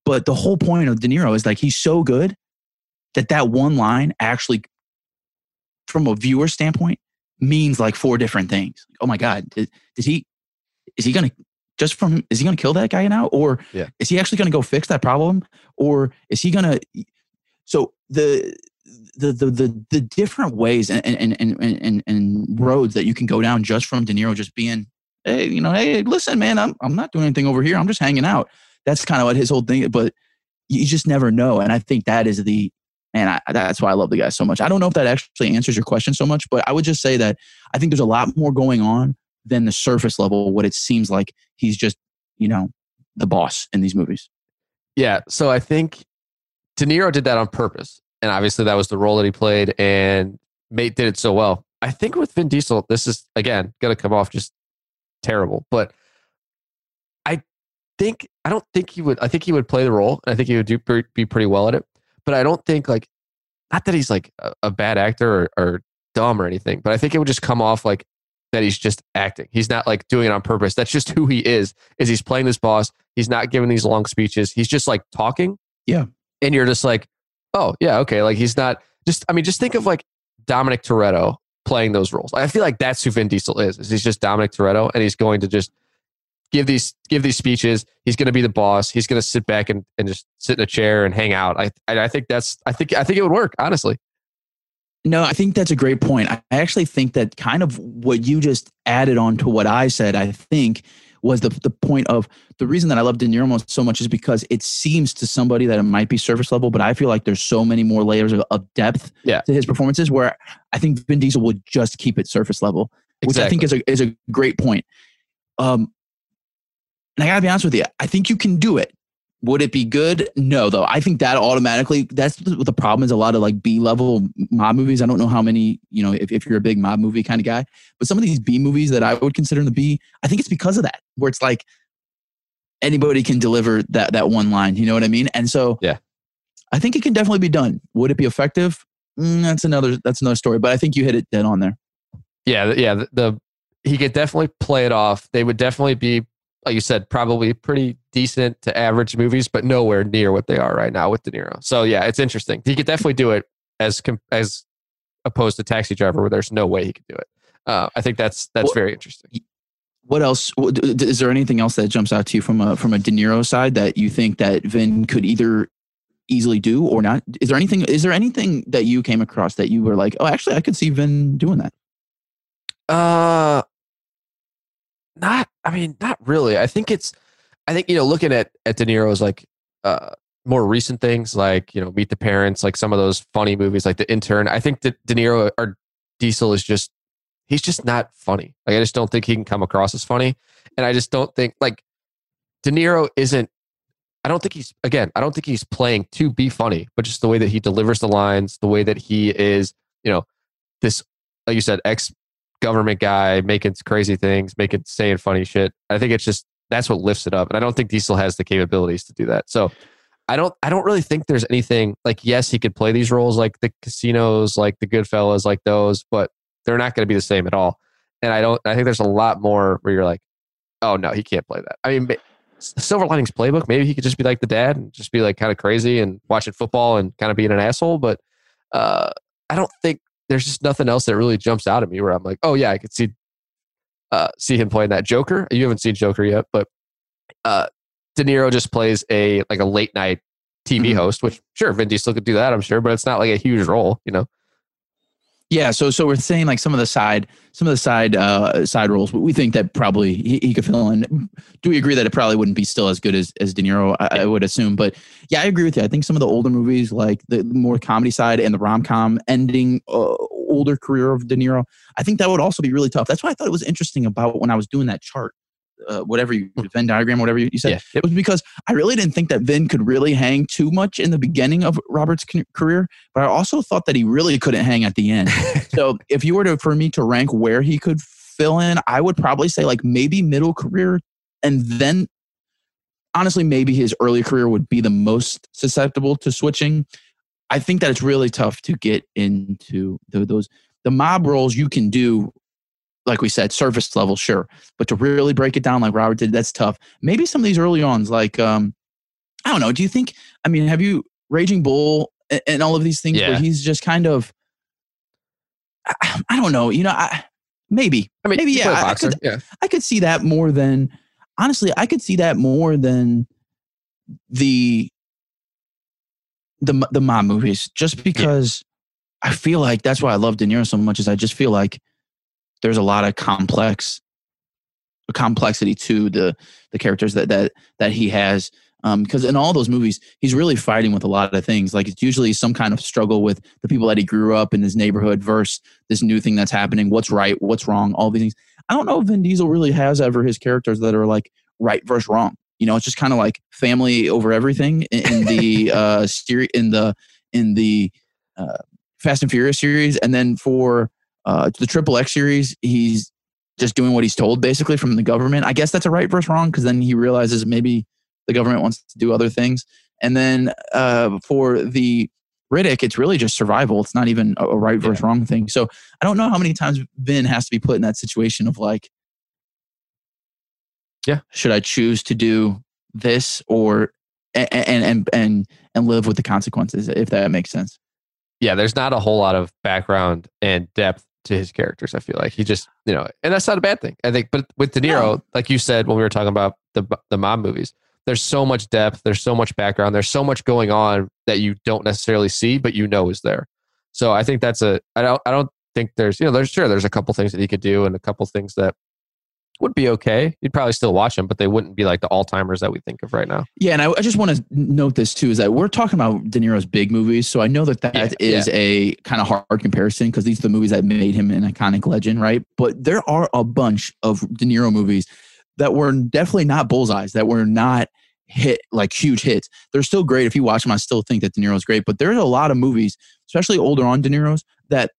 but the whole point of De Niro is like he's so good that that one line actually, from a viewer standpoint, means like four different things. Oh my God, did, did he? Is he gonna just from? Is he gonna kill that guy now, or Yeah. is he actually gonna go fix that problem, or is he gonna? So the the the the, the different ways and and, and and and and roads that you can go down just from De Niro just being, hey, you know, hey, listen, man, I'm I'm not doing anything over here. I'm just hanging out. That's kind of what his whole thing. But you just never know, and I think that is the and I, that's why I love the guy so much. I don't know if that actually answers your question so much, but I would just say that I think there's a lot more going on than the surface level. What it seems like he's just, you know, the boss in these movies. Yeah. So I think De Niro did that on purpose. And obviously that was the role that he played and mate did it so well. I think with Vin Diesel, this is again gonna come off just terrible. But I think I don't think he would I think he would play the role and I think he would do be pretty well at it. But I don't think like not that he's like a, a bad actor or, or dumb or anything, but I think it would just come off like that he's just acting. He's not like doing it on purpose. That's just who he is. Is he's playing this boss. He's not giving these long speeches. He's just like talking. Yeah. And you're just like, oh yeah, okay. Like he's not just. I mean, just think of like Dominic Toretto playing those roles. I feel like that's who Vin Diesel is. is he's just Dominic Toretto, and he's going to just give these give these speeches. He's going to be the boss. He's going to sit back and, and just sit in a chair and hang out. I I I think that's I think I think it would work honestly. No, I think that's a great point. I actually think that kind of what you just added on to what I said, I think was the the point of the reason that I love De Niro so much is because it seems to somebody that it might be surface level, but I feel like there's so many more layers of, of depth Yeah. to his performances where I think Vin Diesel would just keep it surface level, which I think is a is a great point. Um, and I gotta be honest with you, I think you can do it. Would it be good? No, though. I think that automatically, that's what the problem is. A lot of like B level mob movies. I don't know how many, you know, if, if you're a big mob movie kind of guy, but some of these B movies that I would consider in the B, I think it's because of that, where it's like anybody can deliver that that one line. You know what I mean? And so, Yeah. I think it can definitely be done. Would it be effective? Mm, that's another that's another story. But I think you hit it dead on there. yeah, yeah. The, the he could definitely play it off. They would definitely be, like you said, probably pretty decent to average movies, but nowhere near what they are right now with De Niro. So yeah, it's interesting. He could definitely do it as as opposed to Taxi Driver, where there's no way he could do it. Uh, I think that's that's Well- very interesting. What else? what- d- d- Is there anything else that jumps out to you from a from a De Niro side that you think that Vin could either easily do or not? Is there anything? Is there anything that you came across that you were like, oh, actually, I could see Vin doing that? Uh, not. I mean, not really. I think it's. I think you know, looking at at De Niro's like uh more recent things, like you know, Meet the Parents, like some of those funny movies, like The Intern. I think that De Niro or Diesel is just he's just not funny. Like I just don't think he can come across as funny, and I just don't think like De Niro isn't. I don't think he's again. I don't think he's playing to be funny, but just the way that he delivers the lines, the way that he is, you know, this like you said, ex government guy making crazy things, making saying funny shit. I think it's just that's what lifts it up, and I don't think Diesel has the capabilities to do that. So I don't I don't really think there's anything like yes he could play these roles like the casinos, like the Goodfellas, like those, but they're not going to be the same at all. And I don't I think there's a lot more where you're like, oh no, he can't play that. I mean. Silver Linings Playbook. Maybe he could just be like the dad and just be like kind of crazy and watching football and kind of being an asshole. But uh, I don't think there's just nothing else that really jumps out at me where I'm like, oh yeah, I could see uh, see him playing that Joker. You haven't seen Joker yet, but uh, De Niro just plays a like a late night TV Mhm. host, which sure Vin Diesel could do that, I'm sure, but it's not like a huge role, you know. Yeah, so so we're saying like some of the side some of the side uh side roles but we think that probably he, he could fill in. Do we agree that it probably wouldn't be still as good as as De Niro? I, I would assume, but yeah, I agree with you. I think some of the older movies, like the more comedy side and the rom com ending uh, older career of De Niro, I think that would also be really tough. That's why I thought it was interesting about when I was doing that chart, uh, whatever you Venn diagram, whatever you, you said. Yeah. It was because I really didn't think that Vin could really hang too much in the beginning of Robert's career, but I also thought that he really couldn't hang at the end. so if you were to for me to rank where he could fill in, I would probably say like maybe middle career, and then honestly maybe his early career would be the most susceptible to switching. I think that it's really tough to get into the, those the mob roles you can do. Like we said, surface level, sure, but to really break it down like Robert did, that's tough. Maybe some of these early ons, like um, I don't know. Do you think? I mean, have you Raging Bull and, and all of these things where Yeah. he's just kind of I, I don't know. You know, I maybe I mean, Maybe, yeah, I- I could- yeah. I could see that more than honestly, I could see that more than the the the mob movies, just because I feel like that's why I love De Niro so much. Is I just feel like there's a lot of complex complexity to the the characters that that that he has. Because in all those movies, he's really fighting with a lot of things. Like it's usually some kind of struggle with the people that he grew up in his neighborhood versus this new thing that's happening. What's right? What's wrong? All these things. I don't know if Vin Diesel really has ever his characters that are like right versus wrong. You know, it's just kind of like family over everything in, in the uh seri- in the in the uh, Fast and Furious series, and then for uh the Triple X series, he's just doing what he's told basically from the government. I guess that's a right versus wrong because then he realizes maybe the government wants to do other things. And then uh, for the Riddick, it's really just survival. It's not even a, right versus wrong thing. So I don't know how many times Vin has to be put in that situation of like, Yeah. should I choose to do this or and and and and live with the consequences if that makes sense. yeah, there's not a whole lot of background and depth to his characters. I feel like he just, you know, and that's not a bad thing. I think, but with De Niro, No. like you said when we were talking about the the mob movies, there's so much depth, there's so much background, there's so much going on that you don't necessarily see, but you know is there. So I think that's a. I don't. I don't think there's. You know, there's sure there's a couple things that he could do and a couple things that would be okay. You'd probably still watch them, but they wouldn't be like the all timers that we think of right now. Yeah, and I, I just want to note this too is that we're talking about De Niro's big movies, so I know that that Yeah, is a kind of hard comparison because these are the movies that made him an iconic legend, right? But there are a bunch of De Niro movies that were definitely not bullseyes, that were not hit like huge hits. They're still great. If you watch them, I still think that De Niro's great. But there's a lot of movies, especially older on De Niro's, that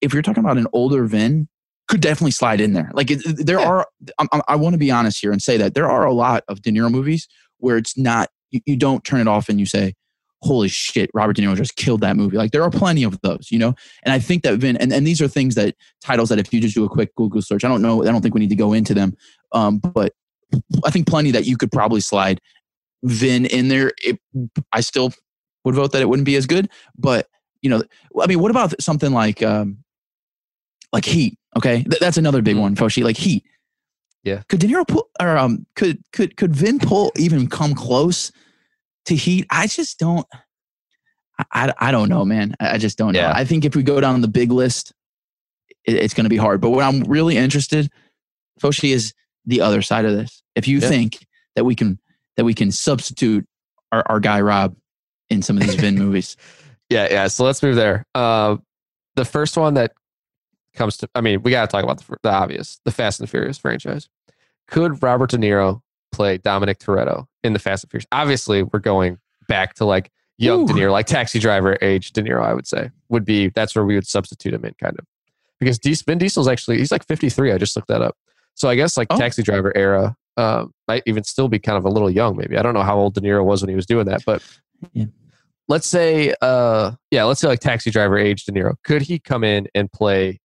if you're talking about an older Vin, could definitely slide in there. Like it, there Yeah. are, I, I, I want to be honest here and say that there are a lot of De Niro movies where it's not, you, you don't turn it off and you say, holy shit, Robert De Niro just killed that movie. Like there are plenty of those, you know? And I think that Vin, and, and these are things that titles that if you just do a quick Google search, I don't know, I don't think we need to go into them. Um, but I think plenty that you could probably slide Vin in there. It, I still would vote that it wouldn't be as good, but you know, I mean, what about something like, um, like Heat? Okay, Th- that's another big Mm. one, Foshi. Like Heat. Yeah. Could De Niro pull, or um, could could could Vin pull even come close to Heat? I just don't. I, I, don't know, man. I I just don't know. Yeah. I think if we go down the big list, it, it's going to be hard. But what I'm really interested, Foshi, is the other side of this. If you Yeah. think that we can that we can substitute our, our guy Rob in some of these Vin movies, Yeah, yeah. So let's move there. Uh, the first one that comes to, I mean, we got to talk about the, the obvious, the Fast and Furious franchise. Could Robert De Niro play Dominic Toretto in the Fast and Furious? Obviously, we're going back to like young De Niro, like Taxi Driver age De Niro. I would say would be that's where we would substitute him in, kind of, because Dis- Vin Diesel's actually he's like 53. I just looked that up. So I guess like Oh. Taxi Driver era um, might even still be kind of a little young. Maybe I don't know how old De Niro was when he was doing that, but Yeah. let's say uh yeah let's say like taxi driver age de niro could he come in and play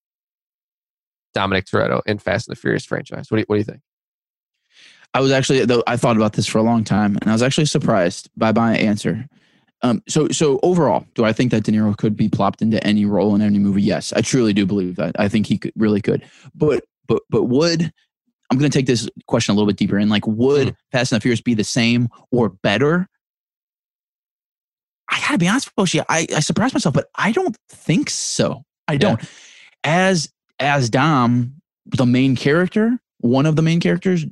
dominic toretto in fast and the furious franchise what do you, what do you think I was actually though I thought about this for a long time, and I was actually surprised by my answer. Um, so so overall, do I think that De Niro could be plopped into any role in any movie? Yes, I truly do believe that. I think he could really could. But but but would I'm going to take this question a little bit deeper and like would Fast and the Furious be the same or better? I gotta be honest with you, I, I surprised myself, but I don't think so. I don't. As as Dom, the main character, one of the main characters,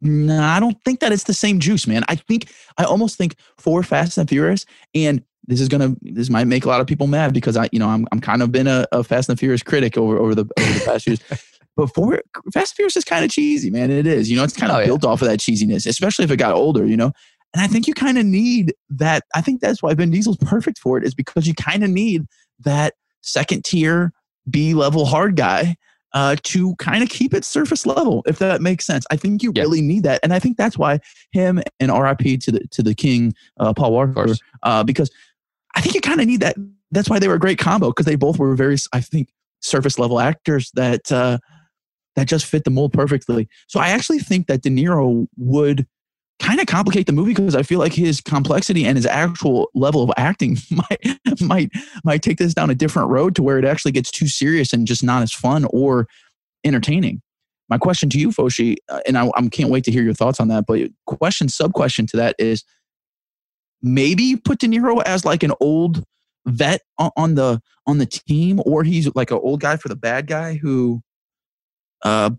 no, I don't think that it's the same juice, man. I think I almost think for Fast and Furious, and this is gonna this might make a lot of people mad because I, you know, I'm I'm kind of been a, a Fast and Furious critic over over the over the past years. But for Fast and Furious is kind of cheesy, man. It is, you know, it's kind of Oh, yeah. built off of that cheesiness, especially if it got older, you know. And I think you kind of need that. I think that's why Vin Diesel's perfect for it, is because you kind of need that second tier B level hard guy uh, to kind of keep it surface level, if that makes sense. I think you Yeah. really need that, and I think that's why him and RIP to the to the King, uh, Paul Walker, uh, because I think you kind of need that. That's why they were a great combo because they both were very, I think, surface level actors that uh, that just fit the mold perfectly. So I actually think that De Niro would kind of complicate the movie because I feel like his complexity and his actual level of acting might might might take this down a different road to where it actually gets too serious and just not as fun or entertaining. My question to you, Foshi, uh, and I, I can't wait to hear your thoughts on that. But question, sub question to that is maybe put De Niro as like an old vet on, on the on the team, or he's like an old guy for the bad guy who, uh,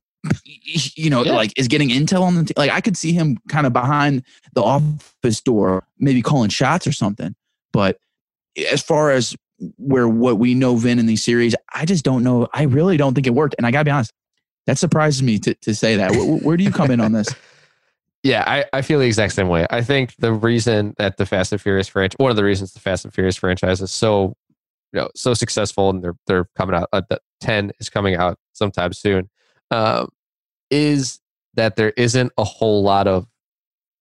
you know, Yeah. like is getting intel on the team. Like I could see him kind of behind the office door, maybe calling shots or something. But as far as where what we know Vin in these series, I just don't know. I really don't think it worked. And I gotta be honest, that surprises me to, to say that. Where, where do you come in on this? Yeah, I, I feel the exact same way. I think the reason that the Fast and Furious franchise, one of the reasons the Fast and Furious franchise is so, you know, so successful, and they're they're coming out. Uh, the Ten is coming out sometime soon. Um, is that there isn't a whole lot of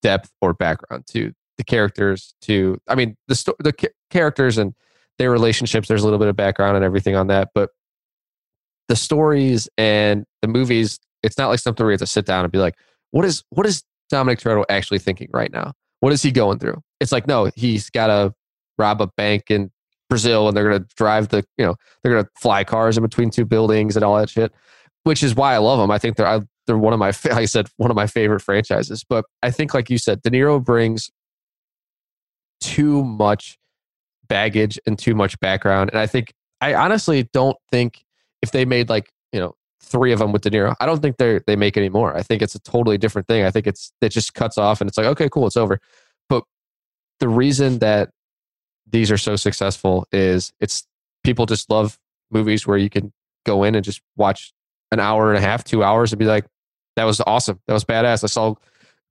depth or background to the characters. To I mean, the sto- the ca- characters and their relationships. There's a little bit of background and everything on that, but the stories and the movies. It's not like something where you have to sit down and be like, what is what is Dominic Toretto actually thinking right now? What is he going through? It's like, no, he's got to rob a bank in Brazil and they're going to drive the, you know, they're going to fly cars in between two buildings and all that shit, which is why I love them. I think they're, I, they're one of my, like I said, one of my favorite franchises. But I think, like you said, De Niro brings too much baggage and too much background. And I think, I honestly don't think if they made like, you know, three of them with De Niro. I don't think they they make any more. I think it's a totally different thing. I think it's it just cuts off and it's like okay, cool, it's over. But the reason that these are so successful is it's people just love movies where you can go in and just watch an hour and a half, two hours, and be like, "That was awesome. That was badass." I saw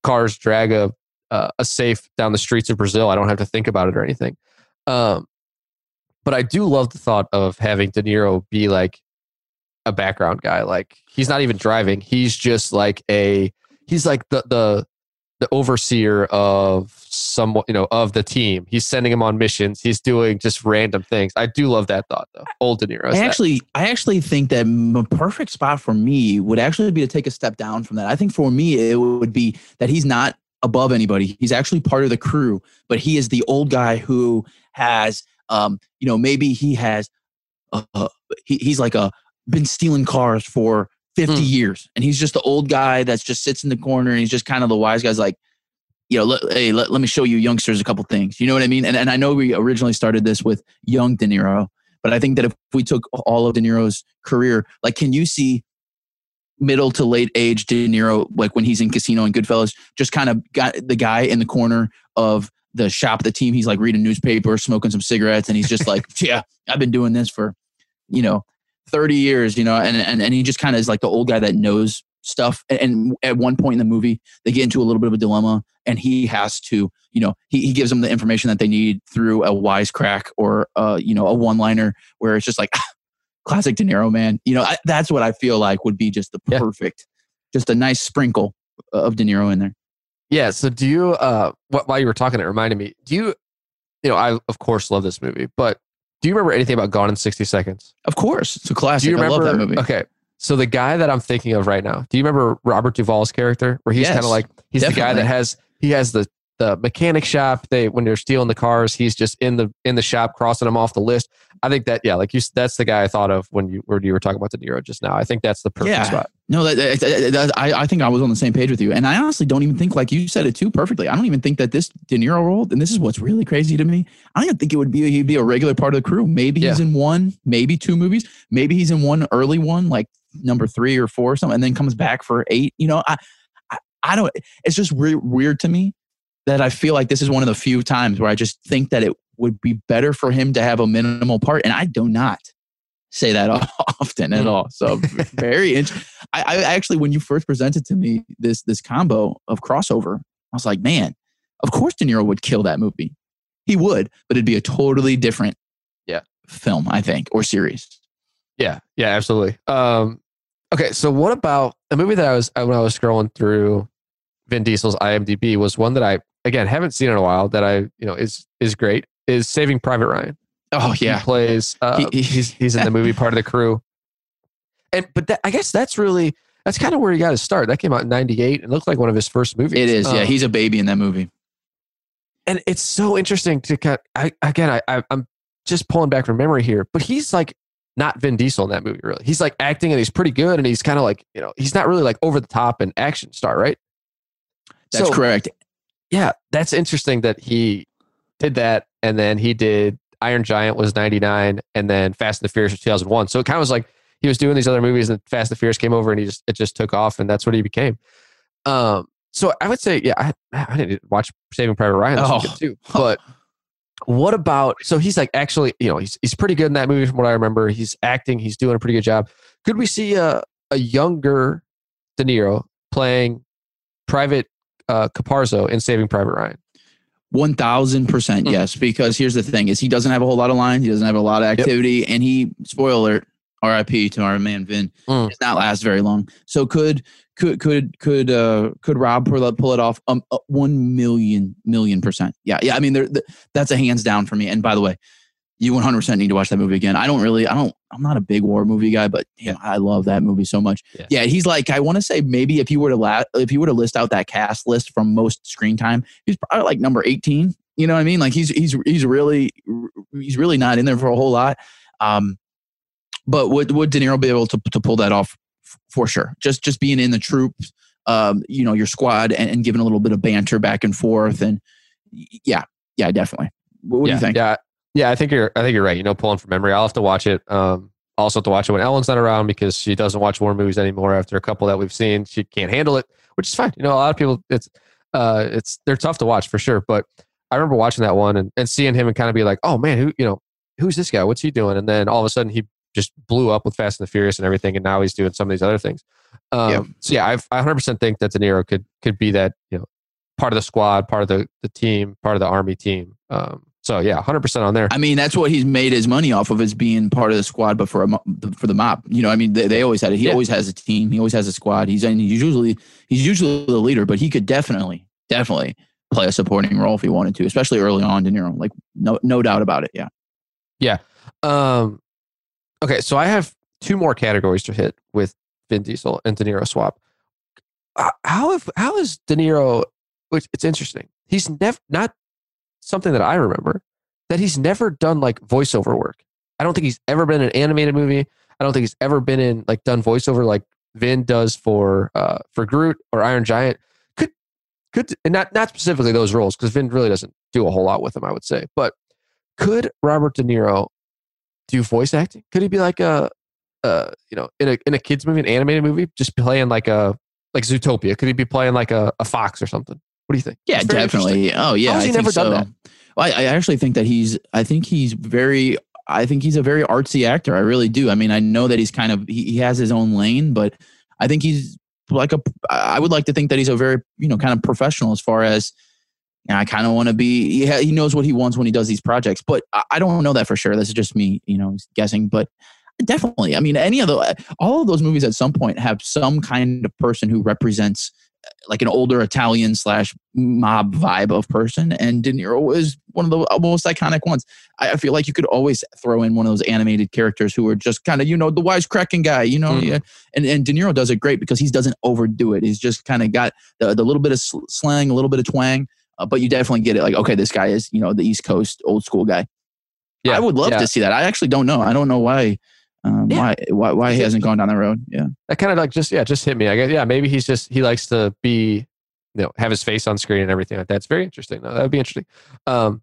cars drag a uh, a safe down the streets of Brazil. I don't have to think about it or anything. Um, but I do love the thought of having De Niro be like a background guy. Like he's not even driving. He's just like a he's like the the the overseer of some you know of the team. He's sending him on missions. He's doing just random things. I do love that thought though. Old De Niro. I actually I actually think that the perfect spot for me would actually be to take a step down from that. I think for me it would be that he's not above anybody. He's actually part of the crew, but he is the old guy who has um you know maybe he has uh, uh he, he's like a been stealing cars for 50 mm. years. And he's just the old guy that's just sits in the corner and he's just kind of the wise guy's like you know let, hey let, let me show you youngsters a couple things. You know what i mean? And, and i know we originally started this with young de niro but i think that if we took all of de niro's career like can you see middle to late age de niro like when he's in casino and goodfellas just kind of got the guy in the corner of the shop the team he's like reading newspaper smoking some cigarettes and he's just like yeah i've been doing this for you know 30 years, you know, and, and, and he just kind of is like the old guy that knows stuff. And, and, at one point in the movie, they get into a little bit of a dilemma and he has to, you know, he, he gives them the information that they need through a wisecrack or, uh, you know, a one liner where it's just like, classic De Niro, man. You know, I, that's what I feel like would be just the perfect, yeah. just a nice sprinkle of De Niro in there. Yeah. So do you, uh, while you were talking, it reminded me, do you, you know, I of course love this movie, but do you remember anything about Gone in 60 Seconds? Of course. It's a classic. Do you remember, I love that movie. Okay. So the guy that I'm thinking of right now, do you remember Robert Duvall's character? Where he's yes, kind of like he's definitely. the guy that has he has the the mechanic shop. They when they're stealing the cars, he's just in the in the shop crossing them off the list. I think that yeah, like you, that's the guy I thought of when you when you were talking about De Niro just now. I think that's the perfect yeah. spot. No, that, that, that, I I think I was on the same page with you, and I honestly don't even think like you said it too perfectly. I don't even think that this De Niro role, and this is what's really crazy to me. I don't even think it would be he'd be a regular part of the crew. Maybe yeah. he's in one, maybe two movies. Maybe he's in one early one, like number three or four or something, and then comes back for eight. You know, I I, I don't. It's just re- weird to me that I feel like this is one of the few times where I just think that it would be better for him to have a minimal part. And I do not say that often at all. So very interesting. I, I, actually, when you first presented to me this this combo of crossover, I was like, man, of course De Niro would kill that movie. He would, but it'd be a totally different yeah film, I think, or series. Yeah, yeah, absolutely. Um, okay, so what about a movie that I was when I was scrolling through Vin Diesel's IMDb was one that I again haven't seen in a while that I you know is is great is Saving Private Ryan. Oh yeah, he plays. Uh, he, he's he's in the movie part of the crew. And but that, I guess that's really that's kind of where he got his start. That came out in '98 and looked like one of his first movies. It is. Um, yeah, he's a baby in that movie. And it's so interesting to kind. I again, I, I I'm just pulling back from memory here, but he's like not Vin Diesel in that movie. Really, he's like acting and he's pretty good, and he's kind of like you know he's not really like over the top and action star, right? That's so, correct. Yeah, that's interesting that he did that, and then he did Iron Giant was '99, and then Fast and the Furious was 2001. So it kind of was like he was doing these other movies, and Fast and the Furious came over, and he just it just took off, and that's what he became. Um, so I would say, yeah, I, I didn't watch Saving Private Ryan oh. too, but what about so he's like actually you know he's he's pretty good in that movie from what I remember. He's acting, he's doing a pretty good job. Could we see a a younger De Niro playing Private uh, Caparzo in Saving Private Ryan? One thousand percent hmm. yes. Because here's the thing: is he doesn't have a whole lot of lines, he doesn't have a lot of activity, yep. and he spoiler alert, R.I.P. to our man Vin, mm. does not last very long. So could could could could uh could Rob pull it, pull it off? Um, uh, one million million percent. Yeah, yeah. I mean, there, that's a hands down for me. And by the way, you 100% need to watch that movie again. I don't really, I don't, I'm not a big war movie guy, but yeah, I love that movie so much. Yeah, yeah he's like, I want to say maybe if you were to la- if you were to list out that cast list from most screen time, he's probably like number 18. You know what I mean? Like he's he's he's really he's really not in there for a whole lot. Um, but would would De Niro be able to to pull that off for sure? Just just being in the troops, um, you know, your squad and, and giving a little bit of banter back and forth, and yeah, yeah, definitely. What, what yeah, do you think? Yeah, yeah, I think you're. I think you're right. You know, pulling from memory, I'll have to watch it. Um, also have to watch it when Ellen's not around because she doesn't watch war movies anymore after a couple that we've seen. She can't handle it, which is fine. You know, a lot of people it's uh it's they're tough to watch for sure. But I remember watching that one and, and seeing him and kind of be like, oh man, who you know, who's this guy? What's he doing? And then all of a sudden he just blew up with Fast and the Furious and everything, and now he's doing some of these other things. Um, Yeah. So yeah, I've, I 100% think that De Niro could could be that you know part of the squad, part of the the team, part of the army team. Um, so yeah, 100% on there. I mean, that's what he's made his money off of is being part of the squad, but for a for the mob. You know, I mean, they, they always had it. He Yeah. always has a team. He always has a squad. He's and he's usually he's usually the leader, but he could definitely definitely play a supporting role if he wanted to, especially early on. De Niro, like no no doubt about it. Yeah. Yeah. Um, okay, so I have two more categories to hit with Vin Diesel and De Niro swap. Uh, How if how is De Niro? Which it's interesting. He's never not something that I remember that he's never done like voiceover work. I don't think he's ever been in an animated movie. I don't think he's ever been in like done voiceover like Vin does for uh for Groot or Iron Giant. Could could and not not specifically those roles because Vin really doesn't do a whole lot with them. I would say, but could Robert De Niro do voice acting? Could he be like a, uh, you know, in a in a kids movie, an animated movie, just playing like a like Zootopia? Could he be playing like a, a fox or something? What do you think? Yeah, definitely. Oh, yeah. How has I he think never done so. that? Well, I, I actually think that he's. I think he's very. I think he's a very artsy actor. I really do. I mean, I know that he's kind of. He, he has his own lane, but I think he's like a. I would like to think that he's a very you know kind of professional as far as. You know, I kind of want to be. He, ha- he knows what he wants when he does these projects, but I, I don't know that for sure. This is just me, you know, guessing. But definitely, I mean, any of the all of those movies at some point have some kind of person who represents like an older Italian slash mob vibe of person, and De Niro is one of the most iconic ones. I feel like you could always throw in one of those animated characters who are just kind of you know the wisecracking guy, you know, Mhm. yeah. and and De Niro does it great because he doesn't overdo it. He's just kind of got the, the little bit of slang, a little bit of twang, uh, but you definitely get it. Like okay, this guy is you know the East Coast old school guy. Yeah, I would love yeah. to see that. I actually don't know. I don't know why. Um, Yeah. Why why why he hasn't gone down the road? Yeah. That kind of like just yeah, just hit me. I guess yeah, maybe he's just he likes to be, you know, have his face on screen and everything like that. It's very interesting. No, that would be interesting. Um,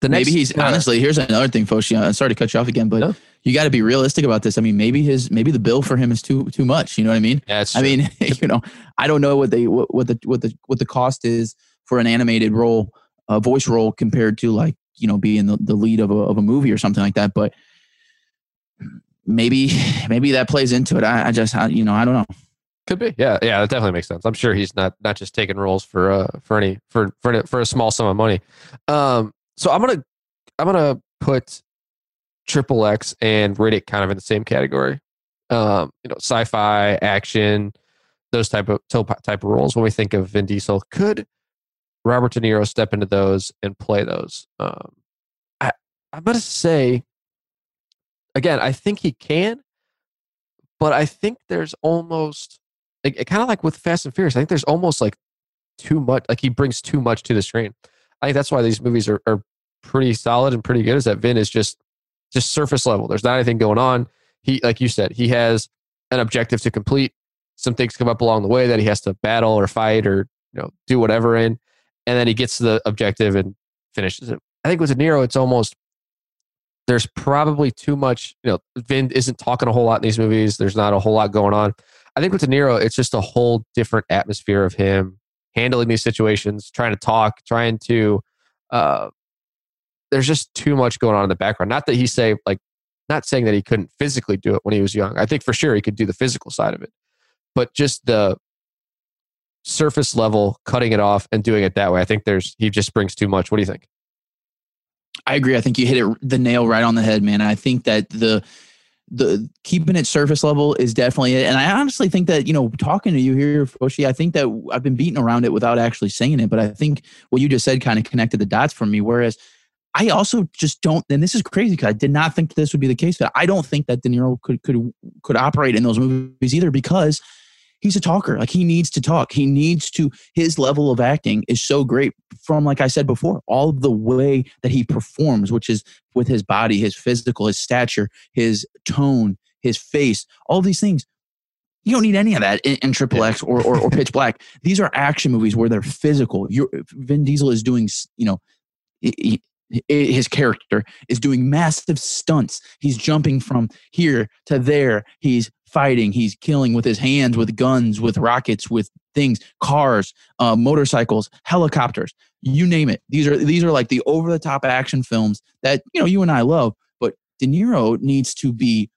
the next maybe he's uh, honestly. Here's another thing, Foshi. I'm sorry to cut you off again, but No. you got to be realistic about this. I mean, maybe his maybe the bill for him is too too much. You know what I mean? Yeah, I mean, you know, I don't know what they what, what the what the what the cost is for an animated role, a voice role compared to like you know being the, the lead of a of a movie or something like that. But maybe maybe that plays into it. I, I just I, you know I don't know. Could be. Yeah, yeah, that definitely makes sense. I'm sure he's not not just taking roles for uh for any for for for a small sum of money. Um, so I'm gonna I'm gonna put Triple X and Riddick kind of in the same category. Um, you know, sci-fi, action, those type of type of roles. When we think of Vin Diesel, could Robert De Niro step into those and play those? Um, I I'm gonna say again, I think he can, but I think there's almost like, kind of like with Fast and Furious. I think there's almost like too much. Like he brings too much to the screen. I think that's why these movies are, are pretty solid and pretty good. Is that Vin is just just surface level. There's not anything going on. He, like you said, he has an objective to complete. Some things come up along the way that he has to battle or fight or you know do whatever in, and then he gets to the objective and finishes it. I think with De Niro, it's almost there's probably too much. You know, Vin isn't talking a whole lot in these movies. There's not a whole lot going on. I think with De Niro, it's just a whole different atmosphere of him handling these situations, trying to talk, trying to. Uh, there's just too much going on in the background. Not that he say like, not saying that he couldn't physically do it when he was young. I think for sure he could do the physical side of it, but just the surface level, cutting it off and doing it that way. I think there's he just brings too much. What do you think? I agree. I think you hit it the nail right on the head, man. I think that the the keeping it surface level is definitely it. And I honestly think that, you know, talking to you here, Foshi, I think that I've been beating around it without actually saying it. But I think what you just said kind of connected the dots for me. Whereas I also just don't, and this is crazy because I did not think this would be the case. But I don't think that De Niro could could could operate in those movies either because he's a talker. Like he needs to talk. He needs to. His level of acting is so great from, like I said before, all the way that he performs, which is with his body, his physical, his stature, his tone, his face, all these things. You don't need any of that in, in Triple X or, or or Pitch Black. These are action movies where they're physical. You're, Vin Diesel is doing, you know, his character is doing massive stunts. He's jumping from here to there. He's fighting. He's killing with his hands, with guns, with rockets, with things, cars, uh, motorcycles, helicopters. You name it. These are these are like the over the top action films that you know you and I love. But De Niro needs to be.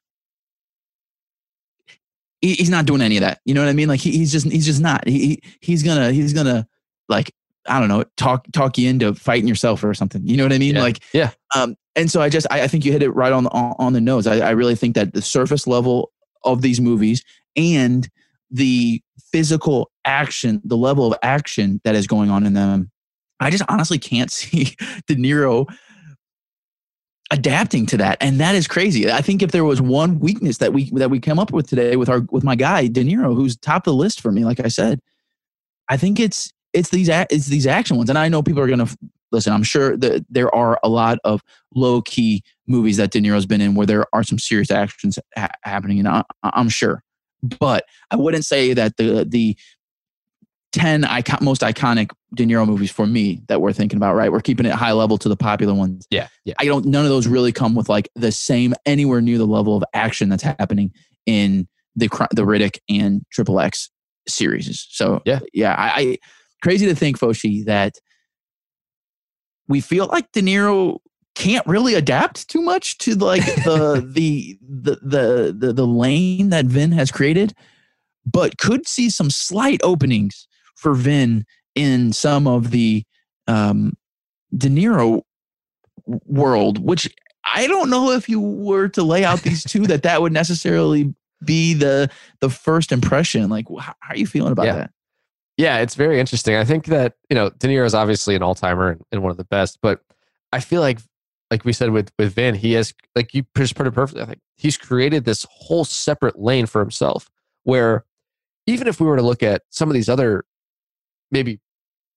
he's not doing any of that. You know what I mean? Like he, he's just he's just not. He he's gonna he's gonna like I don't know, talk talk you into fighting yourself or something. You know what I mean? Yeah. Like, Yeah. Um, and so I just I, I think you hit it right on the on, the nose. I, I really think that the surface level of these movies and the physical action, the level of action that is going on in them, I just honestly can't see De Niro adapting to that and that is crazy i think if there was one weakness that we that we come up with today with our with my guy de niro who's top of the list for me like i said i think it's it's these it's these action ones and i know people are gonna listen i'm sure that there are a lot of low key movies that de niro's been in where there are some serious actions ha- happening and I, i'm sure but i wouldn't say that the the 10 icon, most iconic de niro movies for me that we're thinking about right we're keeping it high level to the popular ones Yeah. Yeah. I don't. None of those really come with like the same anywhere near the level of action that's happening in the the Riddick and Triple X series. So Yeah. yeah. I, I crazy to think, Foshi, that we feel like De Niro can't really adapt too much to like the, the the the the the lane that Vin has created, but could see some slight openings for Vin in some of the um, De Niro world, which I don't know if you were to lay out these two that that would necessarily be the the first impression. Like, how are you feeling about Yeah. that? Yeah, it's very interesting. I think that, you know, De Niro is obviously an all timer and, and one of the best, but I feel like, like we said with, with Vin, he has, like you just put it perfectly, I think he's created this whole separate lane for himself where even if we were to look at some of these other maybe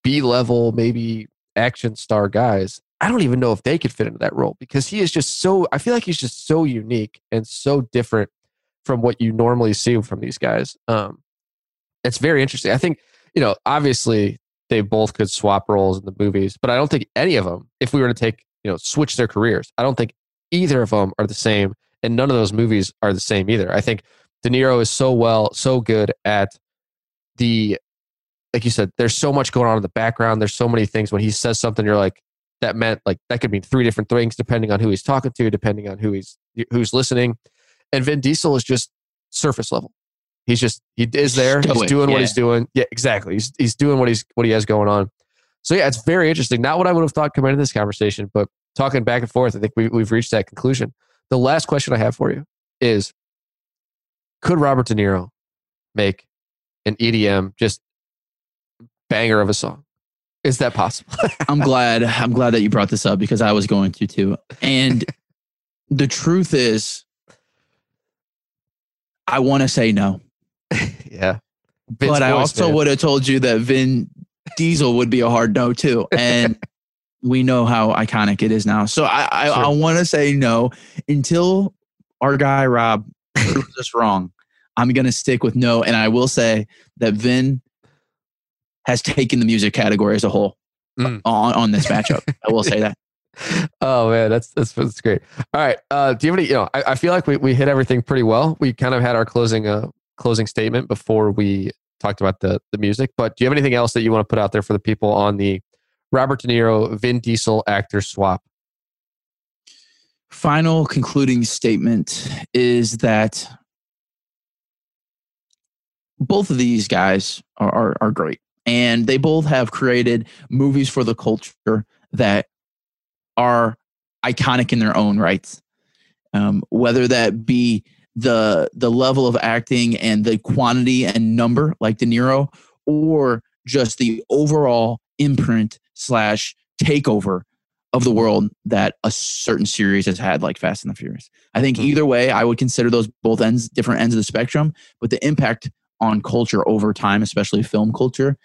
B level, maybe action star guys, I don't even know if they could fit into that role because he is just so, I feel like he's just so unique and so different from what you normally see from these guys. Um, it's very interesting. I think you know, obviously they both could swap roles in the movies, but I don't think any of them, if we were to take, you know, switch their careers, I don't think either of them are the same. And none of those movies are the same either. I think De Niro is so well, so good at the, like you said, there's so much going on in the background. There's so many things when he says something, you're like, that meant like that could mean three different things depending on who he's talking to, depending on who he's who's listening. And Vin Diesel is just surface level. He's just he is there. he's Stoic, doing what he's doing. Yeah, exactly. He's he's doing what he's what he has going on. So yeah, it's very interesting. Not what I would have thought coming into this conversation, but talking back and forth, I think we, we've reached that conclusion. The last question I have for you is: Could Robert De Niro make an EDM just banger of a song? Is that possible? I'm glad. I'm glad that you brought this up because I was going to too. And the truth is, I want to say no, yeah. Vince but I also would have told you that Vin Diesel would be a hard no too. And we know how iconic it is now. So I, I, Sure. I want to say no until our guy Rob proves us wrong. I'm going to stick with no. And I will say that Vin has taken the music category as a whole Mm. on, on this matchup. I will say that. Oh man, that's that's that's great. All right, uh, do you have any? You know, I, I feel like we, we hit everything pretty well. We kind of had our closing uh closing statement before we talked about the the music. But do you have anything else that you want to put out there for the people on the Robert De Niro Vin Diesel actor swap? Final concluding statement is that both of these guys are, are, are great. And they both have created movies for the culture that are iconic in their own rights. Um, whether that be the the level of acting and the quantity and number like De Niro, or just the overall imprint slash takeover of the world that a certain series has had, like Fast and the Furious. I think Mhm. either way, I would consider those both ends, different ends of the spectrum, but the impact on culture over time, especially film culture,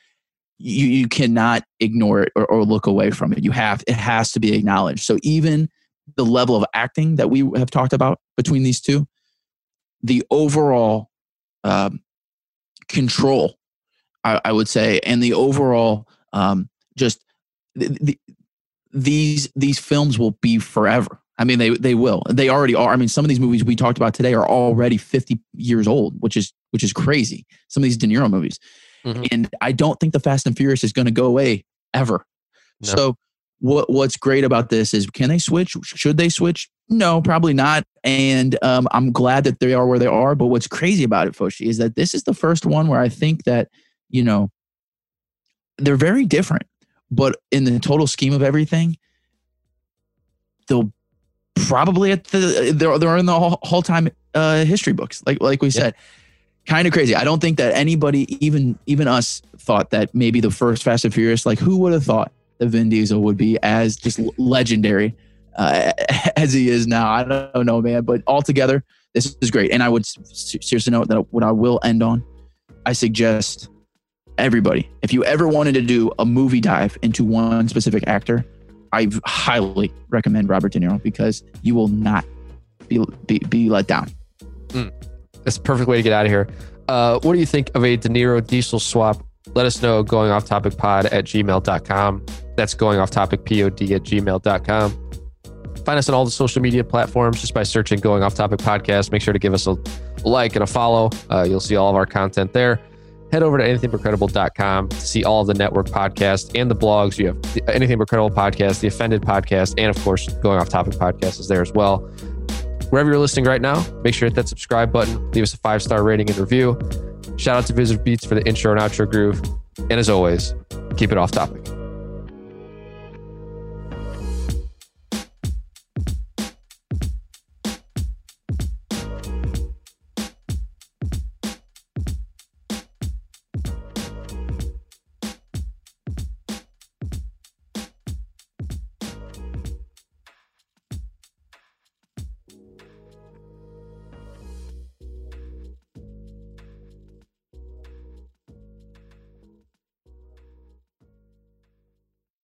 you, you cannot ignore it or, or look away from it. You have, it has to be acknowledged. So even the level of acting that we have talked about between these two, the overall um, control, I, I would say, and the overall um, just the, the these these films will be forever. I mean, they they will. They already are. I mean, some of these movies we talked about today are already 50 years old, which is which is crazy. Some of these De Niro movies, Mhm. and I don't think the Fast and Furious is going to go away ever. No. So, what what's great about this is, can they switch? Should they switch? No, probably not. And um, I'm glad that they are where they are. But what's crazy about it, Foshi, is that this is the first one where I think that you know they're very different, but in the total scheme of everything, they'll probably at the they're they're in the whole, whole time uh, history books. Like like we Yeah. said, kind of crazy. I don't think that anybody, even even us, thought that maybe the first Fast and Furious. Like who would have thought that Vin Diesel would be as just legendary uh, as he is now? I don't know, man. But altogether, this is great. And I would seriously note that what I will end on, I suggest everybody, if you ever wanted to do a movie dive into one specific actor, I highly recommend Robert De Niro because you will not be be, be let down. That's the perfect way to get out of here. Uh, what do you think of a De Niro diesel swap? Let us know going off topic pod at gmail.com. That's going off topic pod at gmail.com. Find us on all the social media platforms just by searching going off topic podcast. Make sure to give us a like and a follow. Uh, you'll see all of our content there. Head over to anythingbutcredible.com to see all of the network podcasts and the blogs. You have the Anything But Credible podcast, the Offended podcast, and of course, Going Off Topic podcast is there as well wherever you're listening right now, make sure to hit that subscribe button, leave us a five star rating and review. Shout out to Visitor Beats for the intro and outro groove. And as always, keep it off topic.